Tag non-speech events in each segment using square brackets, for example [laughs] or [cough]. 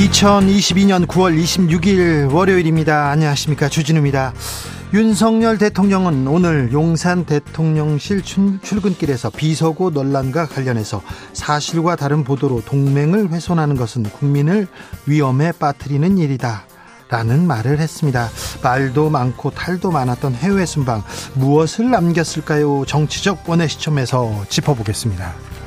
2022년 9월 26일 월요일입니다. 안녕하십니까. 주진우입니다. 윤석열 대통령은 오늘 용산 대통령실 출근길에서 비서고 논란과 관련해서 사실과 다른 보도로 동맹을 훼손하는 것은 국민을 위험에 빠뜨리는 일이다. 라는 말을 했습니다. 말도 많고 탈도 많았던 해외 순방 무엇을 남겼을까요? 정치적 원의 시점에서 짚어보겠습니다.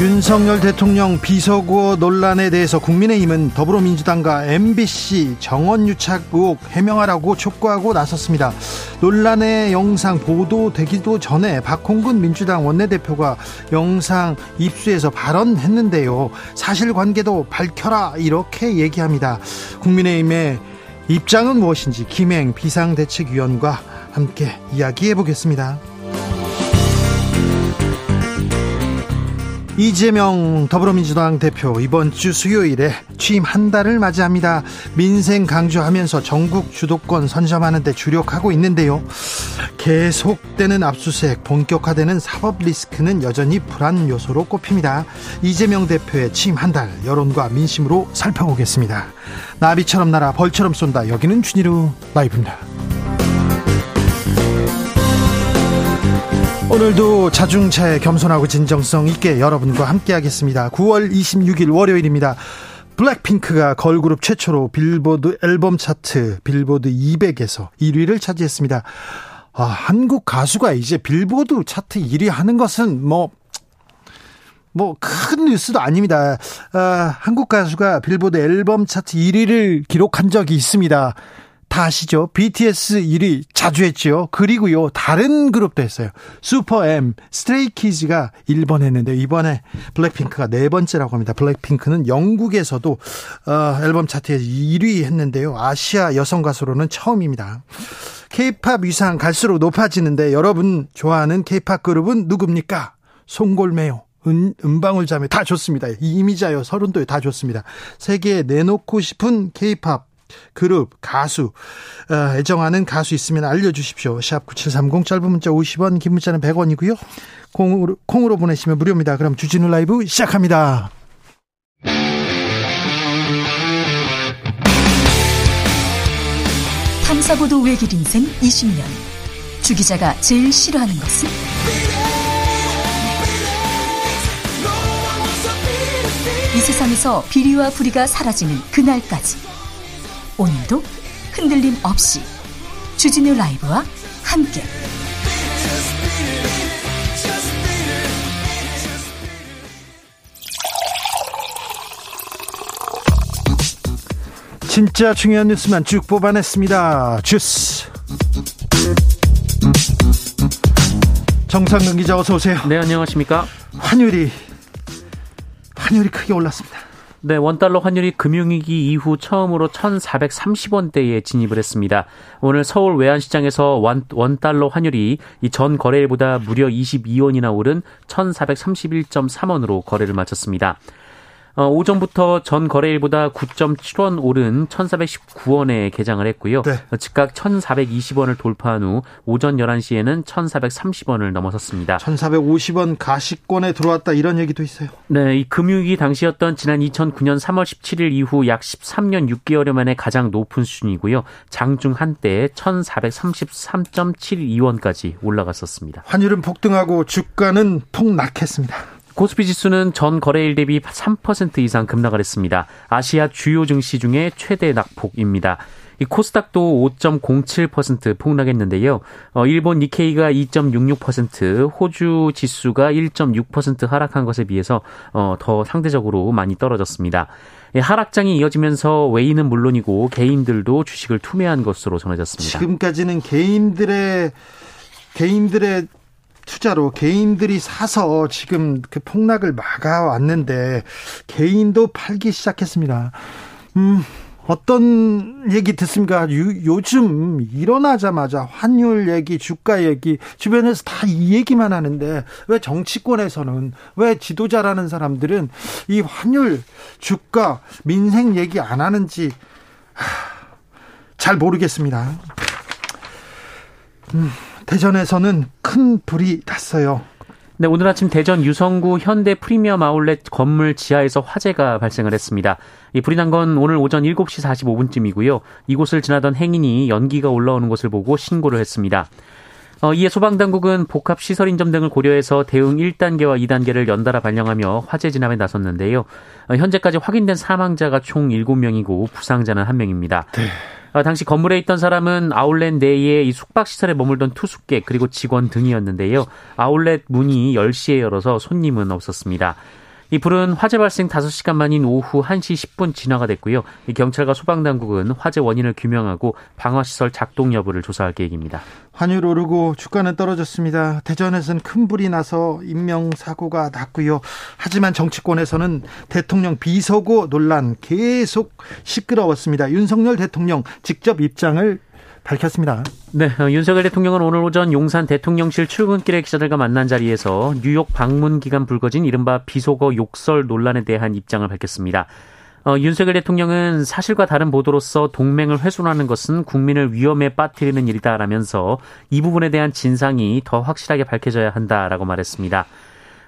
윤석열 대통령 비서고 논란에 대해서 국민의힘은 더불어민주당과 MBC 정원 유착 의혹 해명하라고 촉구하고 나섰습니다. 논란의 영상 보도되기도 전에 박홍근 민주당 원내대표가 영상 입수해서 발언했는데요. 사실관계도 밝혀라 이렇게 얘기합니다. 국민의힘의 입장은 무엇인지 김행 비상대책위원과 함께 이야기해 보겠습니다. 이재명 더불어민주당 대표 이번 주 수요일에 취임 한 달을 맞이합니다. 민생 강조하면서 전국 주도권 선점하는 데 주력하고 있는데요. 계속되는 압수수색, 본격화되는 사법 리스크는 여전히 불안 요소로 꼽힙니다. 이재명 대표의 취임 한 달 여론과 민심으로 살펴보겠습니다. 나비처럼 날아 벌처럼 쏜다. 여기는 준이루 라이브입니다. 오늘도 자중차에 겸손하고 진정성 있게 여러분과 함께하겠습니다. 9월 26일 월요일입니다. 블랙핑크가 걸그룹 최초로 빌보드 앨범 차트 빌보드 200에서 1위를 차지했습니다. 아, 한국 가수가 이제 빌보드 차트 1위 하는 것은 뭐, 뭐, 큰 뉴스도 아닙니다. 아, 한국 가수가 빌보드 앨범 차트 1위를 기록한 적이 있습니다. 다 아시죠? BTS 1위 자주 했죠. 그리고요, 다른 그룹도 했어요. SuperM, 스트레이키즈가 1번 했는데, 이번에 블랙핑크가 네 번째라고 합니다. 블랙핑크는 영국에서도, 어, 앨범 차트에서 1위 했는데요. 아시아 여성 가수로는 처음입니다. 케이팝 위상 갈수록 높아지는데, 여러분 좋아하는 케이팝 그룹은 누굽니까? 송골매요. 은, 음방울 자매 다 좋습니다. 이미자요, 서른도요 다 좋습니다. 세계에 내놓고 싶은 케이팝 그룹, 가수, 어, 애정하는 가수 있으면 알려주십시오. 샵 9730 짧은 문자 50원, 긴 문자는 100원이고요. 콩으로, 콩으로 보내시면 무료입니다. 그럼 주진우 라이브 시작합니다. 탐사보도 외길 인생 20년. 주 기자가 제일 싫어하는 것은? 이 세상에서 비리와 부리가 사라지는 그날까지. 오늘도 흔들림 없이 주진우 라이브와 함께 진짜 중요한 뉴스만 쭉 뽑아냈습니다. 주스. 정상근 기자 어서 오세요. 네, 안녕하십니까? 환율이 환율이 크게 올랐습니다. 네, 원달러 환율이 금융위기 이후 처음으로 1,430원대에 진입을 했습니다. 오늘 서울 외환시장에서 원, 원달러 환율이 이 전 거래일보다 무려 22원이나 오른 1,431.3원으로 거래를 마쳤습니다. 어, 오전부터 전 거래일보다 9.7원 오른 1,419원에 개장을 했고요. 네. 즉각 1,420원을 돌파한 후 오전 11시에는 1,430원을 넘어섰습니다. 1,450원 가시권에 들어왔다 이런 얘기도 있어요. 네, 이 금융위기 당시였던 지난 2009년 3월 17일 이후 약 13년 6개월여 만에 가장 높은 수준이고요. 장중 한때 1,433.72원까지 올라갔었습니다. 환율은 폭등하고 주가는 폭락했습니다. 코스피 지수는 전 거래일 대비 3% 이상 급락을 했습니다. 아시아 주요 증시 중에 최대 낙폭입니다. 이 코스닥도 5.07% 폭락했는데요. 어, 일본 니케이가 2.66%, 호주 지수가 1.6% 하락한 것에 비해서 어, 더 상대적으로 많이 떨어졌습니다. 예, 하락장이 이어지면서 외인은 물론이고 개인들도 주식을 투매한 것으로 전해졌습니다. 지금까지는 개인들의 개인들의 투자로 개인들이 사서 지금 그 폭락을 막아왔는데 개인도 팔기 시작했습니다. 음, 어떤 얘기 듣습니까? 요, 즘 일어나자마자 환율 얘기, 주가 얘기 주변에서 다 이 얘기만 하는데 왜 정치권에서는 왜 지도자라는 사람들은 이 환율, 주가, 민생 얘기 안 하는지 하, 잘 모르겠습니다. 음, 대전에서는 큰 불이 났어요. 네, 오늘 아침 대전 유성구 현대 프리미엄 아울렛 건물 지하에서 화재가 발생을 했습니다. 이 불이 난 건 오늘 오전 7시 45분쯤이고요. 이곳을 지나던 행인이 연기가 올라오는 것을 보고 신고를 했습니다. 어, 이에 소방당국은 복합시설 인점 등을 고려해서 대응 1단계와 2단계를 연달아 발령하며 화재 진압에 나섰는데요. 어, 현재까지 확인된 사망자가 총 7명이고 부상자는 1명입니다. 네. 어, 당시 건물에 있던 사람은 아울렛 내에 이 숙박시설에 머물던 투숙객 그리고 직원 등이었는데요. 아울렛 문이 10시에 열어서 손님은 없었습니다. 이 불은 화재 발생 5시간 만인 오후 1시 10분 진화가 됐고요. 경찰과 소방당국은 화재 원인을 규명하고 방화시설 작동 여부를 조사할 계획입니다. 환율 오르고 주가는 떨어졌습니다. 대전에서는 큰 불이 나서 인명사고가 났고요. 하지만 정치권에서는 대통령 비서고 논란 계속 시끄러웠습니다. 윤석열 대통령 직접 입장을 밝혔습니다. 네, 어, 윤석열 대통령은 오늘 오전 용산 대통령실 출근길에 기자들과 만난 자리에서 뉴욕 방문 기간 불거진 이른바 비속어 욕설 논란에 대한 입장을 밝혔습니다. 어, 윤석열 대통령은 사실과 다른 보도로서 동맹을 훼손하는 것은 국민을 위험에 빠뜨리는 일이다라면서 이 부분에 대한 진상이 더 확실하게 밝혀져야 한다라고 말했습니다.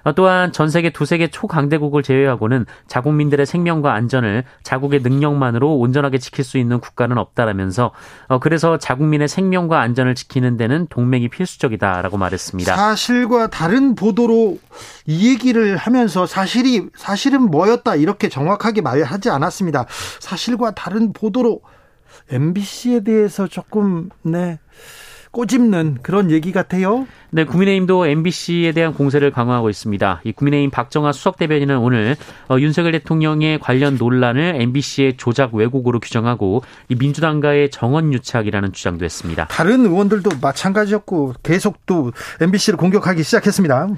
어, 또한 전 세계 두세 개 초강대국을 제외하고는 자국민들의 생명과 안전을 자국의 능력만으로 온전하게 지킬 수 있는 국가는 없다라면서 어, 그래서 자국민의 생명과 안전을 지키는 데는 동맹이 필수적이다라고 말했습니다. 사실과 다른 보도로 이 얘기를 하면서 사실이 사실은 뭐였다 이렇게 정확하게 말하지 않았습니다. 사실과 다른 보도로 MBC에 대해서 조금 네 꼬집는 그런 얘기 같아요. 네, 국민의힘도 MBC에 대한 공세를 강화하고 있습니다. 이 국민의힘 박정아 수석 대변인은 오늘 어, 윤석열 대통령의 관련 논란을 MBC의 조작 왜곡으로 규정하고 이 민주당과의 정원 유착이라는 주장도 했습니다. 다른 의원들도 마찬가지였고 계속 또 MBC를 공격하기 시작했습니다.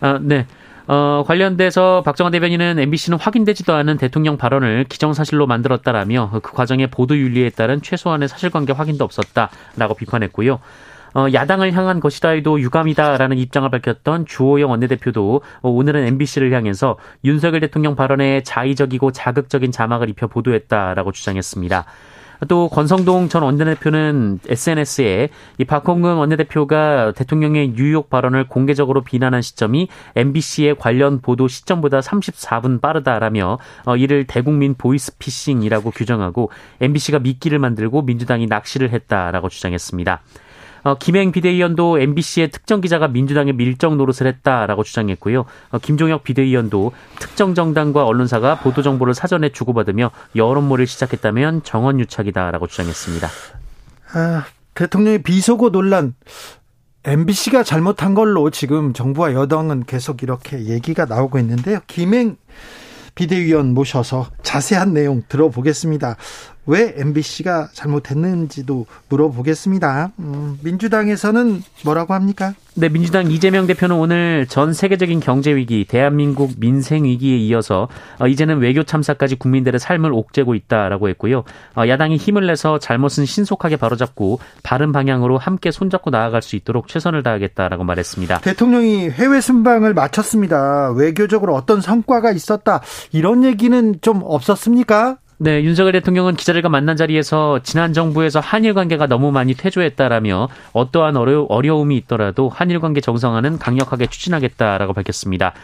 아, 네. 어, 관련돼서 박정환 대변인은 MBC는 확인되지도 않은 대통령 발언을 기정사실로 만들었다라며 그 과정의 보도 윤리에 따른 최소한의 사실관계 확인도 없었다라고 비판했고요. 어, 야당을 향한 것이다해도 유감이다라는 입장을 밝혔던 주호영 원내대표도 어, 오늘은 MBC를 향해서 윤석열 대통령 발언에 자의적이고 자극적인 자막을 입혀 보도했다라고 주장했습니다. 또 권성동 전 원내대표는 SNS에 이 박홍근 원내대표가 대통령의 뉴욕 발언을 공개적으로 비난한 시점이 MBC의 관련 보도 시점보다 34분 빠르다라며 어, 이를 대국민 보이스피싱이라고 규정하고 MBC가 미끼를 만들고 민주당이 낚시를 했다라고 주장했습니다. 어, 김행 비대위원도 MBC의 특정 기자가 민주당의 밀정 노릇을 했다라고 주장했고요. 어, 김종혁 비대위원도 특정 정당과 언론사가 보도 정보를 사전에 주고받으며 여론몰이를 시작했다면 정원 유착이다라고 주장했습니다. 아, 대통령의 비속어 논란 MBC가 잘못한 걸로 지금 정부와 여당은 계속 이렇게 얘기가 나오고 있는데요. 김행 비대위원 모셔서 자세한 내용 들어보겠습니다. 왜 MBC가 잘못했는지도 물어보겠습니다. 음, 민주당에서는 뭐라고 합니까? 네, 민주당 이재명 대표는 오늘 전 세계적인 경제 위기, 대한민국 민생 위기에 이어서 어, 이제는 외교 참사까지 국민들의 삶을 옥죄고 있다라고 했고요. 어, 야당이 힘을 내서 잘못은 신속하게 바로잡고 바른 방향으로 함께 손잡고 나아갈 수 있도록 최선을 다하겠다라고 말했습니다. 대통령이 해외 순방을 마쳤습니다. 외교적으로 어떤 성과가 있었다 이런 얘기는 좀 없었습니까? 네, 윤석열 대통령은 기자들과 만난 자리에서 지난 정부에서 한일 관계가 너무 많이 퇴조했다라며 어떠한 어려, 어려움이 있더라도 한일 관계 정상화는 강력하게 추진하겠다라고 밝혔습니다.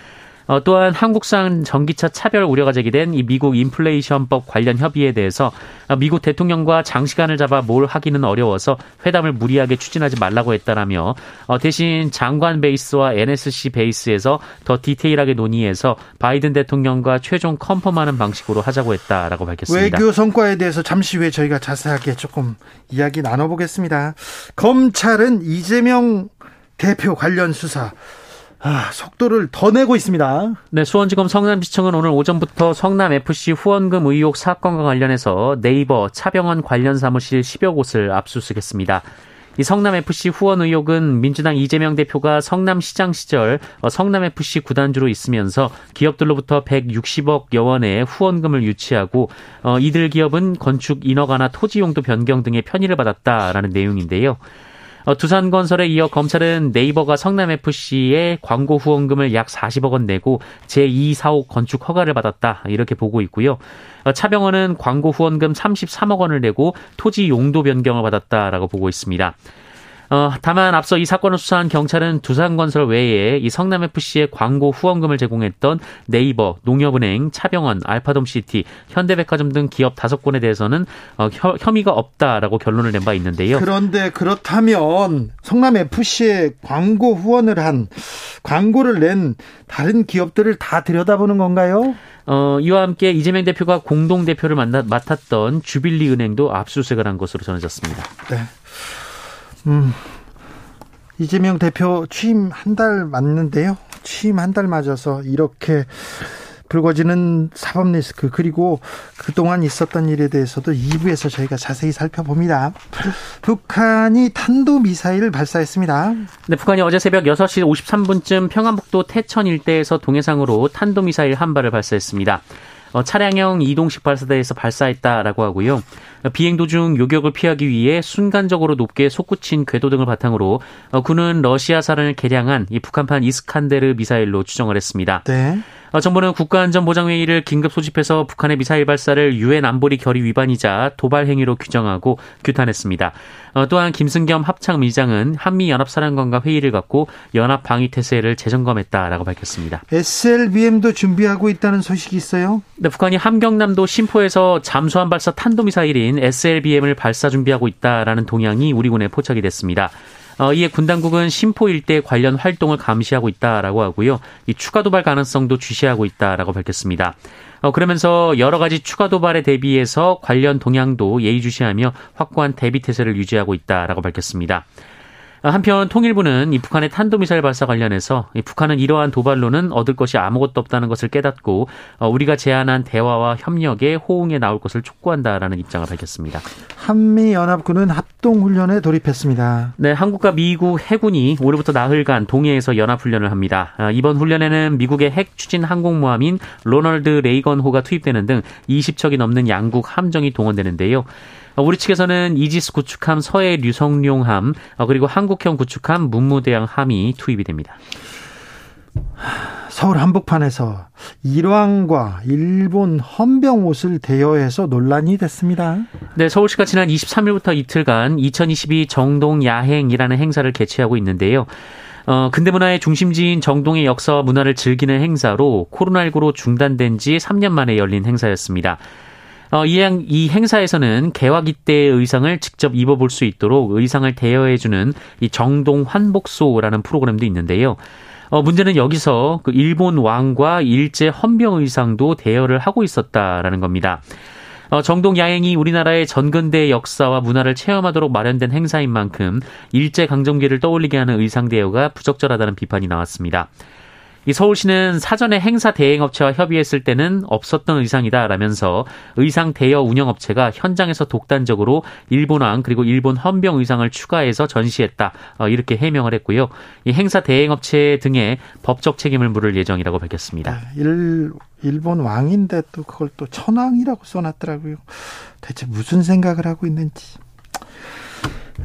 어, 또한 한국산 전기차 차별 우려가 제기된 이 미국 인플레이션법 관련 협의에 대해서 어, 미국 대통령과 장시간을 잡아 뭘 하기는 어려워서 회담을 무리하게 추진하지 말라고 했다라며 어, 대신 장관 베이스와 NSC 베이스에서 더 디테일하게 논의해서 바이든 대통령과 최종 컨펌하는 방식으로 하자고 했다라고 밝혔습니다. 외교 성과에 대해서 잠시 후에 저희가 자세하게 조금 이야기 나눠보겠습니다. 검찰은 이재명 대표 관련 수사 아, 속도를 더 내고 있습니다. 네, 수원지검 성남지청은 오늘 오전부터 성남FC 후원금 의혹 사건과 관련해서 네이버 차병원 관련 사무실 10여 곳을 압수수색했습니다. 이 성남FC 후원 의혹은 민주당 이재명 대표가 성남시장 시절 어, 성남FC 구단주로 있으면서 기업들로부터 160억 여원의 후원금을 유치하고 어, 이들 기업은 건축 인허가나 토지 용도 변경 등의 편의를 받았다라는 내용인데요. 어, 두산건설에 이어 검찰은 네이버가 성남FC에 광고 후원금을 약 40억 원 내고 제2사옥 건축 허가를 받았다 이렇게 보고 있고요. 어, 차병원은 광고 후원금 33억 원을 내고 토지 용도 변경을 받았다라고 보고 있습니다. 어, 다만 앞서 이 사건을 수사한 경찰은 두산건설 외에 이 성남FC에 광고 후원금을 제공했던 네이버, 농협은행, 차병원, 알파돔시티, 현대백화점 등 기업 다섯 곳에 대해서는 어, 혀, 혐의가 없다라고 결론을 낸 바 있는데요. 그런데 그렇다면 성남FC에 광고 후원을 한 광고를 낸 다른 기업들을 다 들여다보는 건가요? 어, 이와 함께 이재명 대표가 공동 대표를 맡았던 주빌리 은행도 압수수색을 한 것으로 전해졌습니다. 네. 음, 이재명 대표 취임 한 달 맞는데요. 취임 한 달 맞아서 이렇게 불거지는 사법 리스크 그리고 그동안 있었던 일에 대해서도 2부에서 저희가 자세히 살펴봅니다. 북한이 탄도 미사일을 발사했습니다. 네, 북한이 어제 새벽 6시 53분쯤 평안북도 태천 일대에서 동해상으로 탄도 미사일 한 발을 발사했습니다. 어, 차량형 이동식 발사대에서 발사했다라고 하고요. 비행 도중 요격을 피하기 위해 순간적으로 높게 솟구친 궤도 등을 바탕으로 어, 군은 러시아산을 개량한 이 북한판 이스칸데르 미사일로 추정을 했습니다. 네. 어, 정부는 국가안전보장회의를 긴급 소집해서 북한의 미사일 발사를 유엔 안보리 결의 위반이자 도발 행위로 규정하고 규탄했습니다. 어, 또한 김승겸 합창의장은 한미연합사령관과 회의를 갖고 연합 방위 태세를 재점검했다라고 밝혔습니다. SLBM도 준비하고 있다는 소식이 있어요? 네, 북한이 함경남도 심포에서 잠수함 발사 탄도미사일인 SLBM을 발사 준비하고 있다라는 동향이 우리 군에 포착이 됐습니다. 어, 이에 군 당국은 심포 일대 관련 활동을 감시하고 있다라고 하고요. 이 추가 도발 가능성도 주시하고 있다라고 밝혔습니다. 어, 그러면서 여러 가지 추가 도발에 대비해서 관련 동향도 예의주시하며 확고한 대비 태세를 유지하고 있다라고 밝혔습니다. 한편 통일부는 이 북한의 탄도미사일 발사 관련해서 북한은 이러한 도발로는 얻을 것이 아무것도 없다는 것을 깨닫고 어, 우리가 제안한 대화와 협력에 호응에 나올 것을 촉구한다라는 입장을 밝혔습니다. 한미 연합군은 합동 훈련에 돌입했습니다. 네, 한국과 미국 해군이 오늘부터 나흘간 동해에서 연합 훈련을 합니다. 아, 이번 훈련에는 미국의 핵 추진 항공모함인 로널드 레이건호가 투입되는 등 20척이 넘는 양국 함정이 동원되는데요. 어, 우리 측에서는 이지스 구축함 서애 류성룡함 어, 그리고 한국형 구축함 문무대왕함이 투입이 됩니다. 서울 한복판에서 일왕과 일본 헌병 옷을 대여해서 논란이 됐습니다. 네, 서울시가 지난 23일부터 이틀간 2022 정동 야행이라는 행사를 개최하고 있는데요. 어, 근대문화의 중심지인 정동의 역사와 문화를 즐기는 행사로 코로나19로 중단된 지 3년 만에 열린 행사였습니다. 어, 이, 행사에서는 개화기 때의 의상을 직접 입어볼 수 있도록 의상을 대여해주는 이 정동 환복소라는 프로그램도 있는데요. 어, 문제는 여기서 그 일본 왕과 일제 헌병 의상도 대여를 하고 있었다라는 겁니다. 어, 정동 야행이 우리나라의 전근대 역사와 문화를 체험하도록 마련된 행사인 만큼 일제 강점기를 떠올리게 하는 의상 대여가 부적절하다는 비판이 나왔습니다. 이 서울시는 사전에 행사 대행업체와 협의했을 때는 없었던 의상이다라면서 의상 대여 운영업체가 현장에서 독단적으로 일본왕 그리고 일본 헌병 의상을 추가해서 전시했다 어, 이렇게 해명을 했고요. 이 행사 대행업체 등의 법적 책임을 물을 예정이라고 밝혔습니다. 네, 일, 일본 왕인데 또 그걸 또 천왕이라고 써놨더라고요. 대체 무슨 생각을 하고 있는지.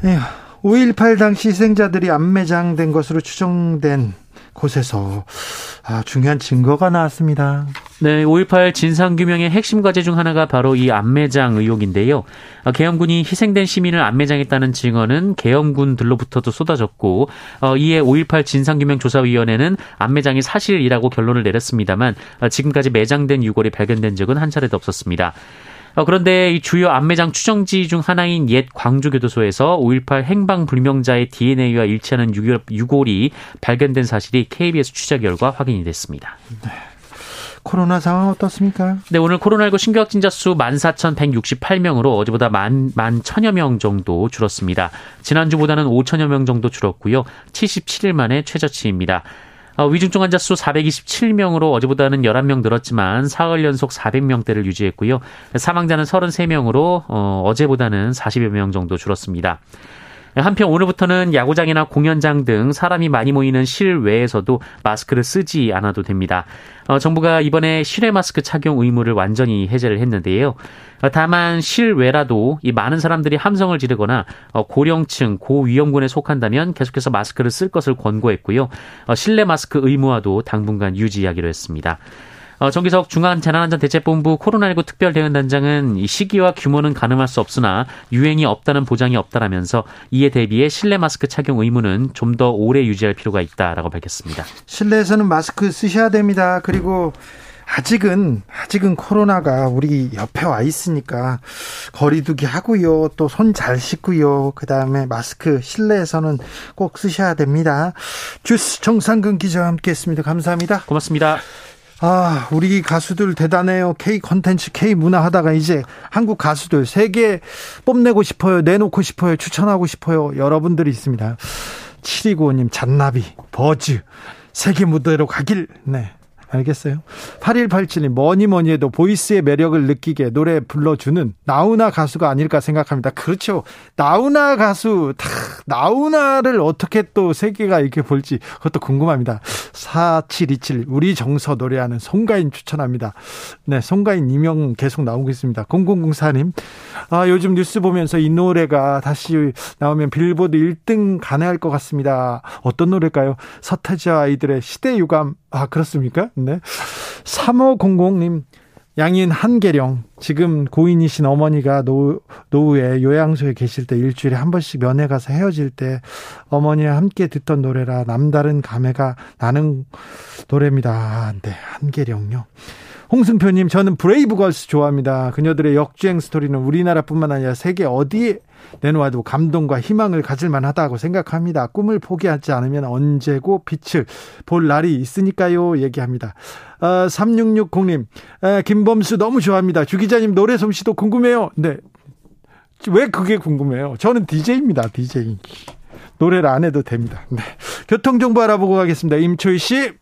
에휴, 5.18 당시 희생자들이 안매장된 것으로 추정된 곳에서 아, 중요한 증거가 나왔습니다. 네, 5.18 진상규명의 핵심 과제 중 하나가 바로 이 안매장 의혹인데요. 아, 계엄군이 희생된 시민을 안매장했다는 증언은 계엄군들로부터도 쏟아졌고 어, 이에 5.18 진상규명 조사위원회는 안매장이 사실이라고 결론을 내렸습니다만 어, 지금까지 매장된 유골이 발견된 적은 한 차례도 없었습니다. 어, 그런데 이 주요 안매장 추정지 중 하나인 옛 광주교도소에서 5.18 행방 불명자의 DNA와 일치하는 유골이 발견된 사실이 KBS 취재 결과 확인이 됐습니다. 네. 코로나 상황 어떻습니까? 네, 오늘 코로나19 신규 확진자 수 14,168명으로 어제보다 만, 만 천여 명 정도 줄었습니다. 지난주보다는 5천여 명 정도 줄었고요. 77일 만에 최저치입니다. 어, 위중증 환자 수 427명으로 어제보다는 11명 늘었지만 사흘 연속 400명대를 유지했고요. 사망자는 33명으로 어, 어제보다는 40여 명 정도 줄었습니다. 한편 오늘부터는 야구장이나 공연장 등 사람이 많이 모이는 실외에서도 마스크를 쓰지 않아도 됩니다. 어, 정부가 이번에 실외 마스크 착용 의무를 완전히 해제를 했는데요. 어, 다만 실외라도 이 많은 사람들이 함성을 지르거나 어, 고령층, 고위험군에 속한다면 계속해서 마스크를 쓸 것을 권고했고요. 어, 실내 마스크 의무화도 당분간 유지하기로 했습니다. 어, 정기석 중앙재난안전대책본부 코로나19 특별대응단장은 이 시기와 규모는 가늠할 수 없으나 유행이 없다는 보장이 없다라면서 이에 대비해 실내 마스크 착용 의무는 좀 더 오래 유지할 필요가 있다라고 밝혔습니다. 실내에서는 마스크 쓰셔야 됩니다. 그리고 아직은 아직은 코로나가 우리 옆에 와 있으니까 거리두기 하고요. 또 손 잘 씻고요. 그다음에 마스크 실내에서는 꼭 쓰셔야 됩니다. 주스 정상근 기자와 함께했습니다. 감사합니다. 고맙습니다. 아, 우리 가수들 대단해요. K 컨텐츠, K 문화 하다가 이제 한국 가수들 세계 뽐내고 싶어요. 내놓고 싶어요. 추천하고 싶어요. 여러분들이 있습니다. 7295님, 잔나비, 버즈, 세계 무대로 가길. 네. 알겠어요. 8187님, 뭐니 뭐니 해도 보이스의 매력을 느끼게 노래 불러주는 나훈아 가수가 아닐까 생각합니다. 그렇죠. 나훈아 가수, 다, 나훈아를 어떻게 또 세계가 이렇게 볼지 그것도 궁금합니다. 4727, 우리 정서 노래하는 송가인 추천합니다. 네, 송가인 이명 계속 나오고 있습니다. 0004님, 아, 요즘 뉴스 보면서 이 노래가 다시 나오면 빌보드 1등 가능할 것 같습니다. 어떤 노래일까요? 서태지 아이들의 시대 유감, 아, 그렇습니까? 네. 3500님, 양희은 한계령, 지금 고인이신 어머니가 노, 노후에 요양소에 계실 때 일주일에 한 번씩 면회 가서 헤어질 때 어머니와 함께 듣던 노래라 남다른 감회가 나는 노래입니다. 네, 한계령요. 홍승표님, 저는 브레이브걸스 좋아합니다. 그녀들의 역주행 스토리는 우리나라뿐만 아니라 세계 어디에 내놓아도 감동과 희망을 가질 만 하다고 생각합니다. 꿈을 포기하지 않으면 언제고 빛을 볼 날이 있으니까요. 얘기합니다. 어, 3660님, 에, 김범수 너무 좋아합니다. 주 기자님 노래 솜씨도 궁금해요. 네. 왜 그게 궁금해요? 저는 DJ입니다. DJ. 노래를 안 해도 됩니다. 네. 교통정보 알아보고 가겠습니다. 임초희 씨.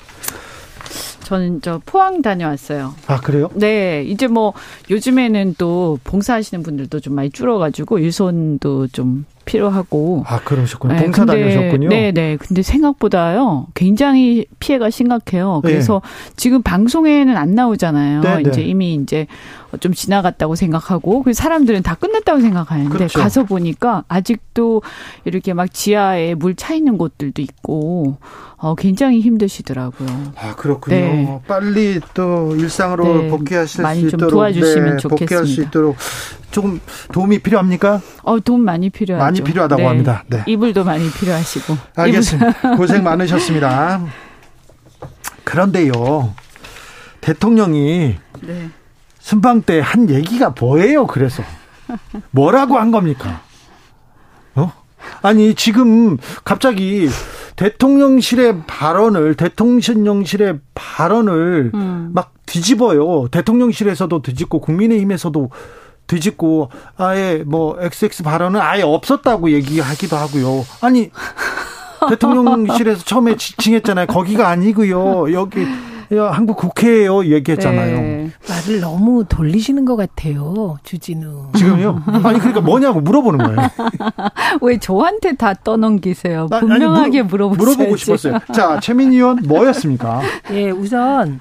저는 저 포항 다녀왔어요. 아 그래요? 네, 이제 뭐 요즘에는 또 봉사하시는 분들도 좀 많이 줄어가지고 유손도 좀 필요하고. 아 그러셨군요. 네, 봉사 근데, 다녀셨군요. 네, 네. 근데 생각보다요 굉장히 피해가 심각해요. 그래서 네. 지금 방송에는 안 나오잖아요. 네, 네. 이제 이미 이제 좀 지나갔다고 생각하고 그 사람들은 다 끝났다고 생각하는데 그렇죠. 가서 보니까 아직도 이렇게 막 지하에 물 차 있는 곳들도 있고 어, 굉장히 힘드시더라고요. 아 그렇군요. 네. 빨리 또 일상으로 네. 복귀하실 많이 수 있도록 좀 도와주시면 네, 좋겠습니다. 복귀할 수 있도록 조금 도움이 필요합니까? 어, 도움 많이 필요하죠. 많이 필요하다고 네. 합니다. 네. 이불도 많이 필요하시고. 알겠습니다. 고생 많으셨습니다. [laughs] 그런데요, 대통령이 네. 순방 때 한 얘기가 뭐예요? 그래서 뭐라고 한 겁니까? 어? 아니 지금 갑자기 대통령실의 발언을 대통령실의 발언을 음. 막 뒤집어요. 대통령실에서도 뒤집고 국민의힘에서도 뒤집고 아예 뭐 XX 발언은 아예 없었다고 얘기하기도 하고요. 아니 [laughs] 대통령실에서 처음에 지칭했잖아요. 거기가 아니고요. 여기 한국 국회예요 얘기했잖아요. 네. 말을 너무 돌리시는 것 같아요, 주진우. 지금요? 아니 그러니까 뭐냐고 물어보는 거예요. [laughs] 왜 저한테 다 떠넘기세요? 분명하게 아니, 물어, 물어보고 물어보고 싶었어요. 자, 최민희 의원 뭐였습니까? [laughs] 예, 우선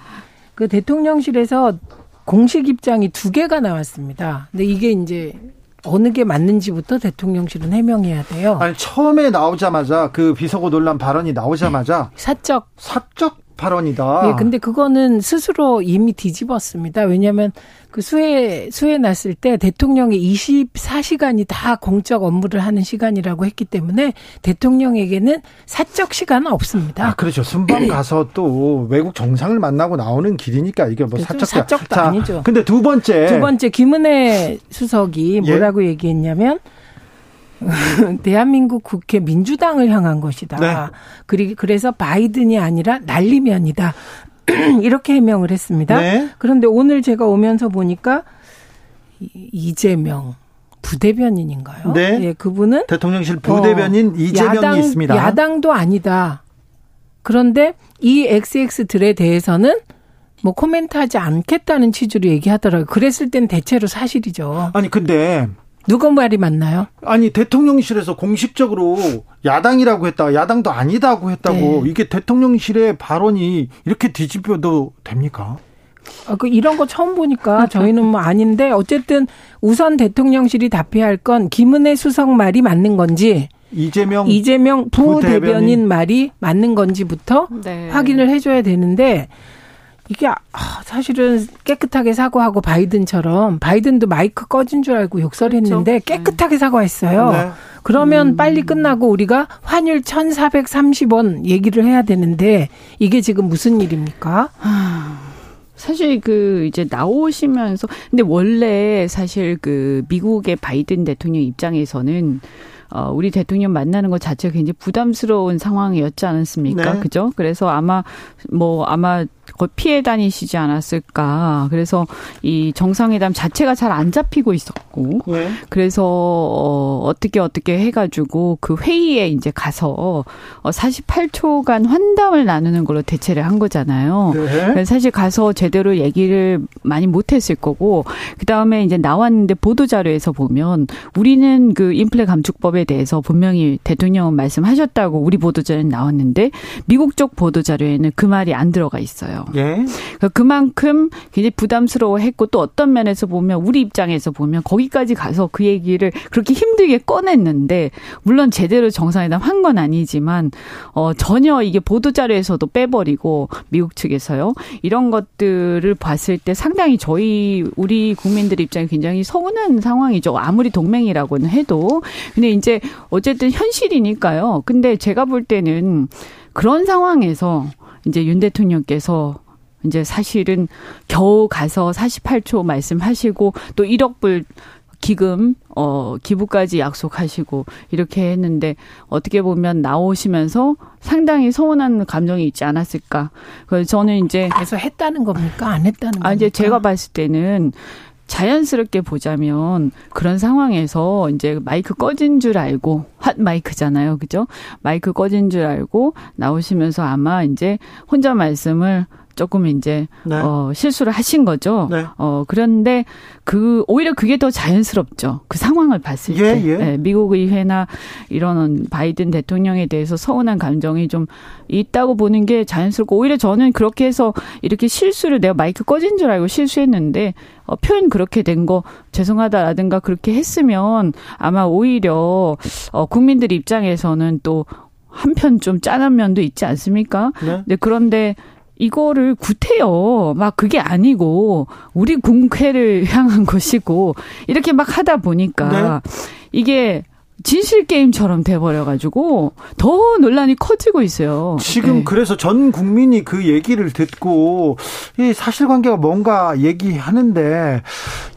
그 대통령실에서 공식 입장이 두 개가 나왔습니다. 근데 이게 이제 어느 게 맞는지부터 대통령실은 해명해야 돼요. 아니 처음에 나오자마자 그 비서고 논란 발언이 나오자마자 사적 사적 발언이다. 예, 근데 그거는 스스로 이미 뒤집었습니다. 왜냐하면 그 수해 수해 났을 때 대통령이 24시간이 다 공적 업무를 하는 시간이라고 했기 때문에 대통령에게는 사적 시간은 없습니다. 아, 그렇죠. 순방 [clears throat] 가서 또 외국 정상을 만나고 나오는 길이니까 이게 뭐 사적 사적도 자, 아니죠. 근데 두 번째 두 번째 김은혜 수석이 예. 뭐라고 예? 얘기했냐면 [laughs] 대한민국 국회 민주당을 향한 것이다. 네. 그리 그래서 바이든이 아니라 난리면이다. [clears throat] 이렇게 해명을 했습니다. 네. 그런데 오늘 제가 오면서 보니까 이재명 부대변인인가요? 네. 예, 그분은 대통령실 부대변인 어, 이재명이 야당, 있습니다. 야당도 아니다. 그런데 이 XX들에 대해서는 뭐 코멘트하지 않겠다는 취지로 얘기하더라고요. 그랬을 땐 대체로 사실이죠. 아니 근데 누가 말이 맞나요? 아니 대통령실에서 공식적으로 야당이라고 했다, 야당도 아니다고 했다고 네. 이게 대통령실의 발언이 이렇게 뒤집어도 됩니까? 아, 그 이런 거 처음 보니까 저희는 뭐 아닌데 어쨌든 우선 대통령실이 답해야 할 건 김은혜 수석 말이 맞는 건지 이재명 이재명 부대변인 말이 맞는 건지부터 네. 확인을 해줘야 되는데 이게 아, 사실은 깨끗하게 사과하고 바이든처럼 바이든도 마이크 꺼진 줄 알고 욕설했는데 그렇죠. 깨끗하게 사과했어요. 네. 그러면 음. 빨리 끝나고 우리가 환율 1,430원 얘기를 해야 되는데 이게 지금 무슨 일입니까? 사실 그 이제 나오시면서 근데 원래 사실 그 미국의 바이든 대통령 입장에서는 어, 우리 대통령 만나는 것 자체가 굉장히 부담스러운 상황이었지 않았습니까? 네. 그죠? 그래서 아마 뭐 아마 피해 다니시지 않았을까. 그래서 이 정상회담 자체가 잘 안 잡히고 있었고, 네. 그래서 어, 어떻게 어떻게 해가지고 그 회의에 이제 가서 어, 48초간 환담을 나누는 걸로 대체를 한 거잖아요. 네. 사실 가서 제대로 얘기를 많이 못했을 거고, 그 다음에 이제 나왔는데 보도 자료에서 보면 우리는 그 인플레 감축법에 대해서 분명히 대통령은 말씀하셨다고 우리 보도 자료에 나왔는데 미국 쪽 보도 자료에는 그 말이 안 들어가 있어요. 거예요. 예. 그러니까 그만큼 굉장히 부담스러워했고 또 어떤 면에서 보면 우리 입장에서 보면 거기까지 가서 그 얘기를 그렇게 힘들게 꺼냈는데 물론 제대로 정상회담 한 건 아니지만 어 전혀 이게 보도 자료에서도 빼버리고 미국 측에서요 이런 것들을 봤을 때 상당히 저희 우리 국민들 입장에 굉장히 서운한 상황이죠. 아무리 동맹이라고는 해도 근데 이제 어쨌든 현실이니까요. 근데 제가 볼 때는 그런 상황에서 이제 윤 대통령께서 이제 사실은 겨우 가서 48초 말씀하시고 또 1억 불 기금 어 기부까지 약속하시고 이렇게 했는데 어떻게 보면 나오시면서 상당히 서운한 감정이 있지 않았을까. 그래서 저는 이제 그래서 했다는 겁니까? 안 했다는 겁니까? 아 이제 제가 봤을 때는 자연스럽게 보자면 그런 상황에서 이제 마이크 꺼진 줄 알고 핫 마이크잖아요. 그죠? 마이크 꺼진 줄 알고 나오시면서 아마 이제 혼자 말씀을 조금 이제 네. 어 실수를 하신 거죠. 네. 어 그런데 그 오히려 그게 더 자연스럽죠. 그 상황을 봤을 예, 때 예. 네, 미국 의회나 이런 바이든 대통령에 대해서 서운한 감정이 좀 있다고 보는 게 자연스럽고 오히려 저는 그렇게 해서 이렇게 실수를 내가 마이크 꺼진 줄 알고 실수했는데 어, 표현 그렇게 된 거 죄송하다라든가 그렇게 했으면 아마 오히려 어 국민들 입장에서는 또 한편 좀 짠한 면도 있지 않습니까? 네. 네 그런데 이거를 구태여. 막 그게 아니고 우리 국회를 향한 것이고 이렇게 막 하다 보니까 네. 이게 진실 게임처럼 돼버려가지고 더 논란이 커지고 있어요. 지금 네. 그래서 전 국민이 그 얘기를 듣고 이 사실관계가 뭔가 얘기하는데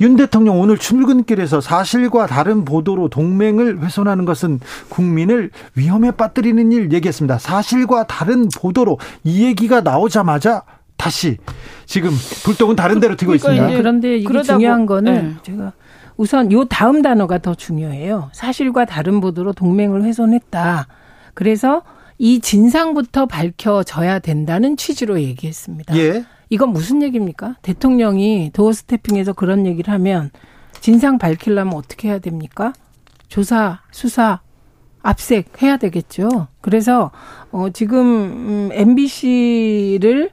윤 대통령 오늘 출근길에서 사실과 다른 보도로 동맹을 훼손하는 것은 국민을 위험에 빠뜨리는 일 얘기했습니다. 사실과 다른 보도로 이 얘기가 나오자마자 다시 지금 불똥은 다른 데로 튀고 그러니까 있습니다. 그런데 이게 중요한 거는 네. 제가 우선 요 다음 단어가 더 중요해요. 사실과 다른 보도로 동맹을 훼손했다. 그래서 이 진상부터 밝혀져야 된다는 취지로 얘기했습니다. 예. 이건 무슨 얘기입니까? 대통령이 도어 스태핑에서 그런 얘기를 하면 진상 밝히려면 어떻게 해야 됩니까? 조사, 수사, 압색 해야 되겠죠. 그래서 어 지금 음, MBC를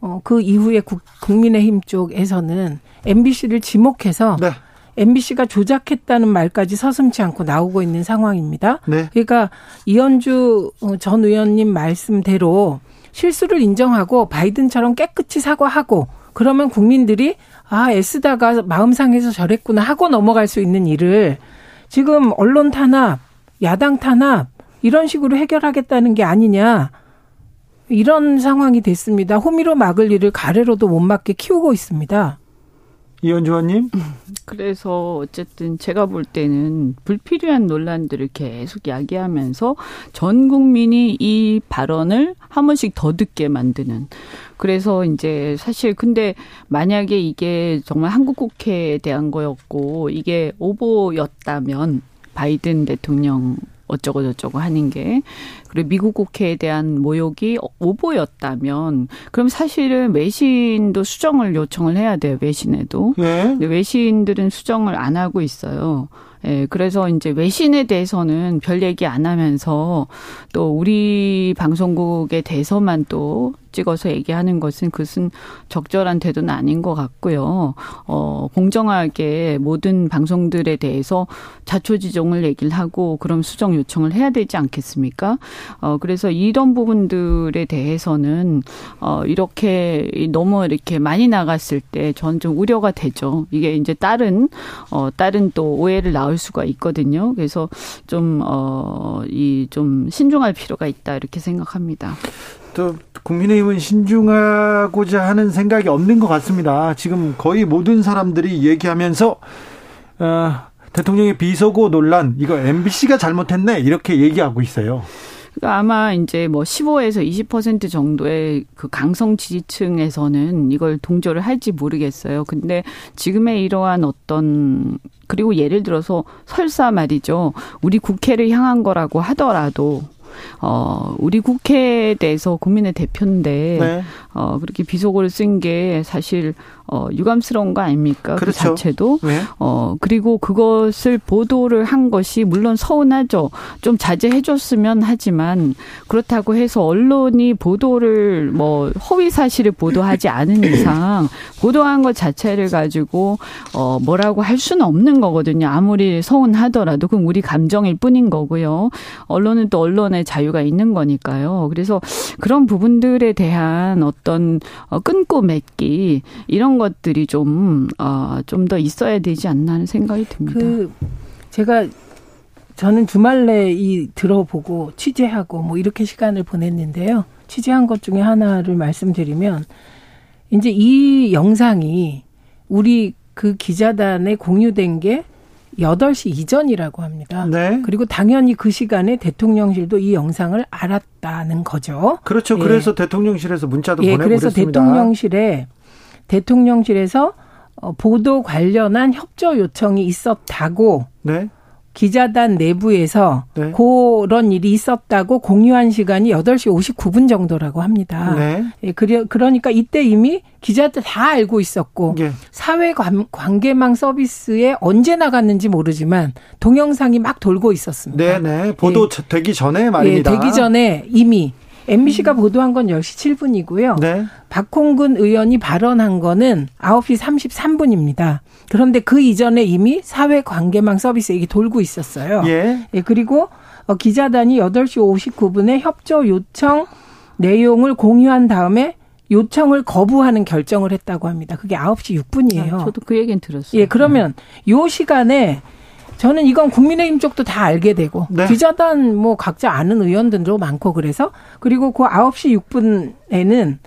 어그 이후에 국, 국민의힘 쪽에서는 MBC를 지목해서 네. MBC가 조작했다는 말까지 서슴치 않고 나오고 있는 상황입니다. 네. 그러니까 이현주 어, 전 의원님 말씀대로 실수를 인정하고 바이든처럼 깨끗이 사과하고 그러면 국민들이 아 애쓰다가 마음 상해서 저랬구나 하고 넘어갈 수 있는 일을 지금 언론 탄압, 야당 탄압 이런 식으로 해결하겠다는 게 아니냐. 이런 상황이 됐습니다. 호미로 막을 일을 가래로도 못 막게 키우고 있습니다. 이현주 의원님. [laughs] 그래서 어쨌든 제가 볼 때는 불필요한 논란들을 계속 야기하면서 전 국민이 이 발언을 한 번씩 더 듣게 만드는. 그래서 이제 사실 근데 만약에 이게 정말 한국 국회에 대한 거였고 이게 오보였다면 바이든 대통령 어쩌고 저쩌고 하는 게 그리고 미국 국회에 대한 모욕이 오보였다면 그럼 사실은 외신도 수정을 요청을 해야 돼요 외신에도 네. 근데 외신들은 수정을 안 하고 있어요. 예, 그래서 이제 외신에 대해서는 별 얘기 안 하면서 또 우리 방송국에 대해서만 또 찍어서 얘기하는 것은 그것은 적절한 태도는 아닌 것 같고요. 어, 공정하게 모든 방송들에 대해서 자초지종을 얘기를 하고 그럼 수정 요청을 해야 되지 않겠습니까? 어, 그래서 이런 부분들에 대해서는 어, 이렇게 너무 이렇게 많이 나갔을 때 저는 좀 우려가 되죠. 이게 이제 다른 어, 다른 또 오해를 낳을 수가 있거든요. 그래서 좀 어, 이 좀 신중할 필요가 있다 이렇게 생각합니다. 또 국민의힘은 신중하고자 하는 생각이 없는 것 같습니다. 지금 거의 모든 사람들이 얘기하면서 어, 대통령의 비서고 논란 이거 MBC가 잘못했네 이렇게 얘기하고 있어요. 그러니까 아마 이제 뭐 15에서 20% 정도의 그 강성 지지층에서는 이걸 동조를 할지 모르겠어요. 근데 지금의 이러한 어떤 그리고 예를 들어서 설사 말이죠. 우리 국회를 향한 거라고 하더라도 어, 우리 국회에 대해서 국민의 대표인데, 네. 어, 그렇게 비속어를 쓴 게 사실, 어, 유감스러운 거 아닙니까? 그 그렇죠. 그 자체도. 네. 어, 그리고 그것을 보도를 한 것이 물론 서운하죠. 좀 자제해 줬으면 하지만, 그렇다고 해서 언론이 보도를 뭐, 허위 사실을 보도하지 않은 [coughs] 이상, 보도한 것 자체를 가지고, 어, 뭐라고 할 수는 없는 거거든요. 아무리 서운하더라도. 그럼 우리 감정일 뿐인 거고요. 언론은 또 언론의 자유가 있는 거니까요. 그래서 그런 부분들에 대한 어떤 어, 끊고 맺기 이런 것들이 좀, 어, 좀 더 있어야 되지 않나 하는 생각이 듭니다. 그 제가 저는 주말에 이 들어보고 취재하고 뭐 이렇게 시간을 보냈는데요. 취재한 것 중에 하나를 말씀드리면 이제 이 영상이 우리 그 기자단에 공유된 게 8시 이전이라고 합니다. 네. 그리고 당연히 그 시간에 대통령실도 이 영상을 알았다는 거죠. 그렇죠. 예. 그래서 대통령실에서 문자도 예, 보내고 그래서 그랬습니다. 대통령실에 대통령실에서 어, 보도 관련한 협조 요청이 있었다고 네. 기자단 내부에서 네. 그런 일이 있었다고 공유한 시간이 8시 59분 정도라고 합니다. 네. 예, 그러니까 이때 이미 기자들 다 알고 있었고 예. 사회 관계망 서비스에 언제 나갔는지 모르지만 동영상이 막 돌고 있었습니다. 네, 네. 보도 예. 되기 전에 말입니다. 예, 되기 전에 이미 MBC가 보도한 건 10시 7분이고요. 네. 박홍근 의원이 발언한 거는 9시 33분입니다. 그런데 그 이전에 이미 사회 관계망 서비스 이게 돌고 있었어요. 예. 예 그리고 어, 기자단이 8시 59분에 협조 요청 내용을 공유한 다음에 요청을 거부하는 결정을 했다고 합니다. 그게 9시 6분이에요. 아, 저도 그 얘기는 들었어요. 예, 그러면 요 시간에 저는 이건 국민의힘 쪽도 다 알게 되고 네. 기자단 뭐 각자 아는 의원들도 많고 그래서 그리고 그 9시 6분에는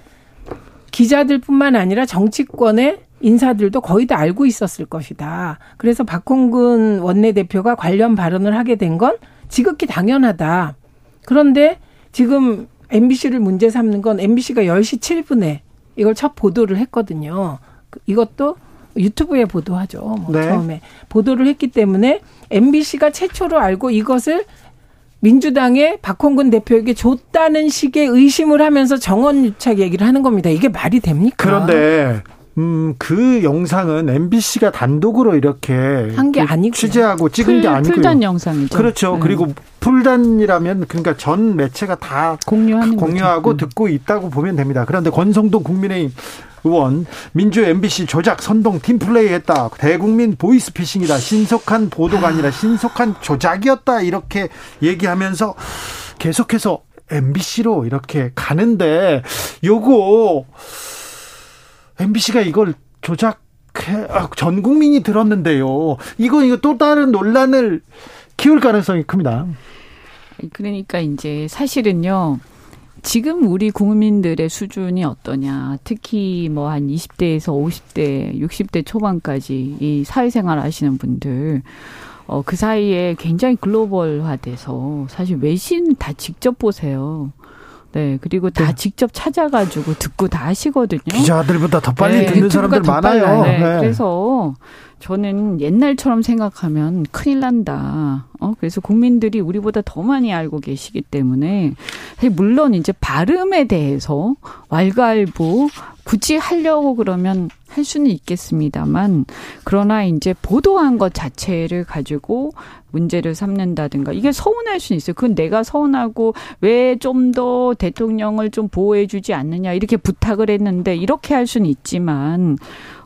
기자들뿐만 아니라 정치권의 인사들도 거의 다 알고 있었을 것이다. 그래서 박홍근 원내대표가 관련 발언을 하게 된 건 지극히 당연하다. 그런데 지금 MBC를 문제 삼는 건 MBC가 10시 7분에 이걸 첫 보도를 했거든요. 이것도 유튜브에 보도하죠. 뭐 네. 처음에 보도를 했기 때문에 MBC가 최초로 알고 이것을 민주당의 박홍근 대표에게 줬다는 식의 의심을 하면서 정원 유착 얘기를 하는 겁니다. 이게 말이 됩니까? 그런데 음, 그 영상은 MBC가 단독으로 이렇게 한 게 아니고 취재하고 찍은 풀, 게 아니고요. 풀단 영상이죠. 그렇죠. 네. 그리고 풀단이라면 그러니까 전 매체가 다 공유하는 공유하고 거죠. 듣고 있다고 보면 됩니다. 그런데 권성동 국민의힘 의원 민주 MBC 조작 선동 팀플레이했다. 대국민 보이스피싱이다. 신속한 보도가 아니라 신속한 조작이었다. 이렇게 얘기하면서 계속해서 MBC로 이렇게 가는데 요거 MBC가 이걸 조작 아, 전 국민이 들었는데요. 이거 이거 또 다른 논란을 키울 가능성이 큽니다. 그러니까 이제 사실은요. 지금 우리 국민들의 수준이 어떠냐. 특히 뭐 한 20대에서 50대, 60대 초반까지 이 사회생활 하시는 분들 어, 그 사이에 굉장히 글로벌화돼서 사실 외신 다 직접 보세요. 네, 그리고 다 네. 직접 찾아가지고 듣고 다 하시거든요. 기자들보다 더 빨리 네, 듣는 사람들 많아요. 네, 네. 그래서 저는 옛날처럼 생각하면 큰일 난다. 어, 그래서 국민들이 우리보다 더 많이 알고 계시기 때문에 물론 이제 발음에 대해서 왈가왈부 굳이 하려고 그러면 할 수는 있겠습니다만 그러나 이제 보도한 것 자체를 가지고 문제를 삼는다든가 이게 서운할 수는 있어요. 그건 내가 서운하고 왜 좀 더 대통령을 좀 보호해 주지 않느냐 이렇게 부탁을 했는데 이렇게 할 수는 있지만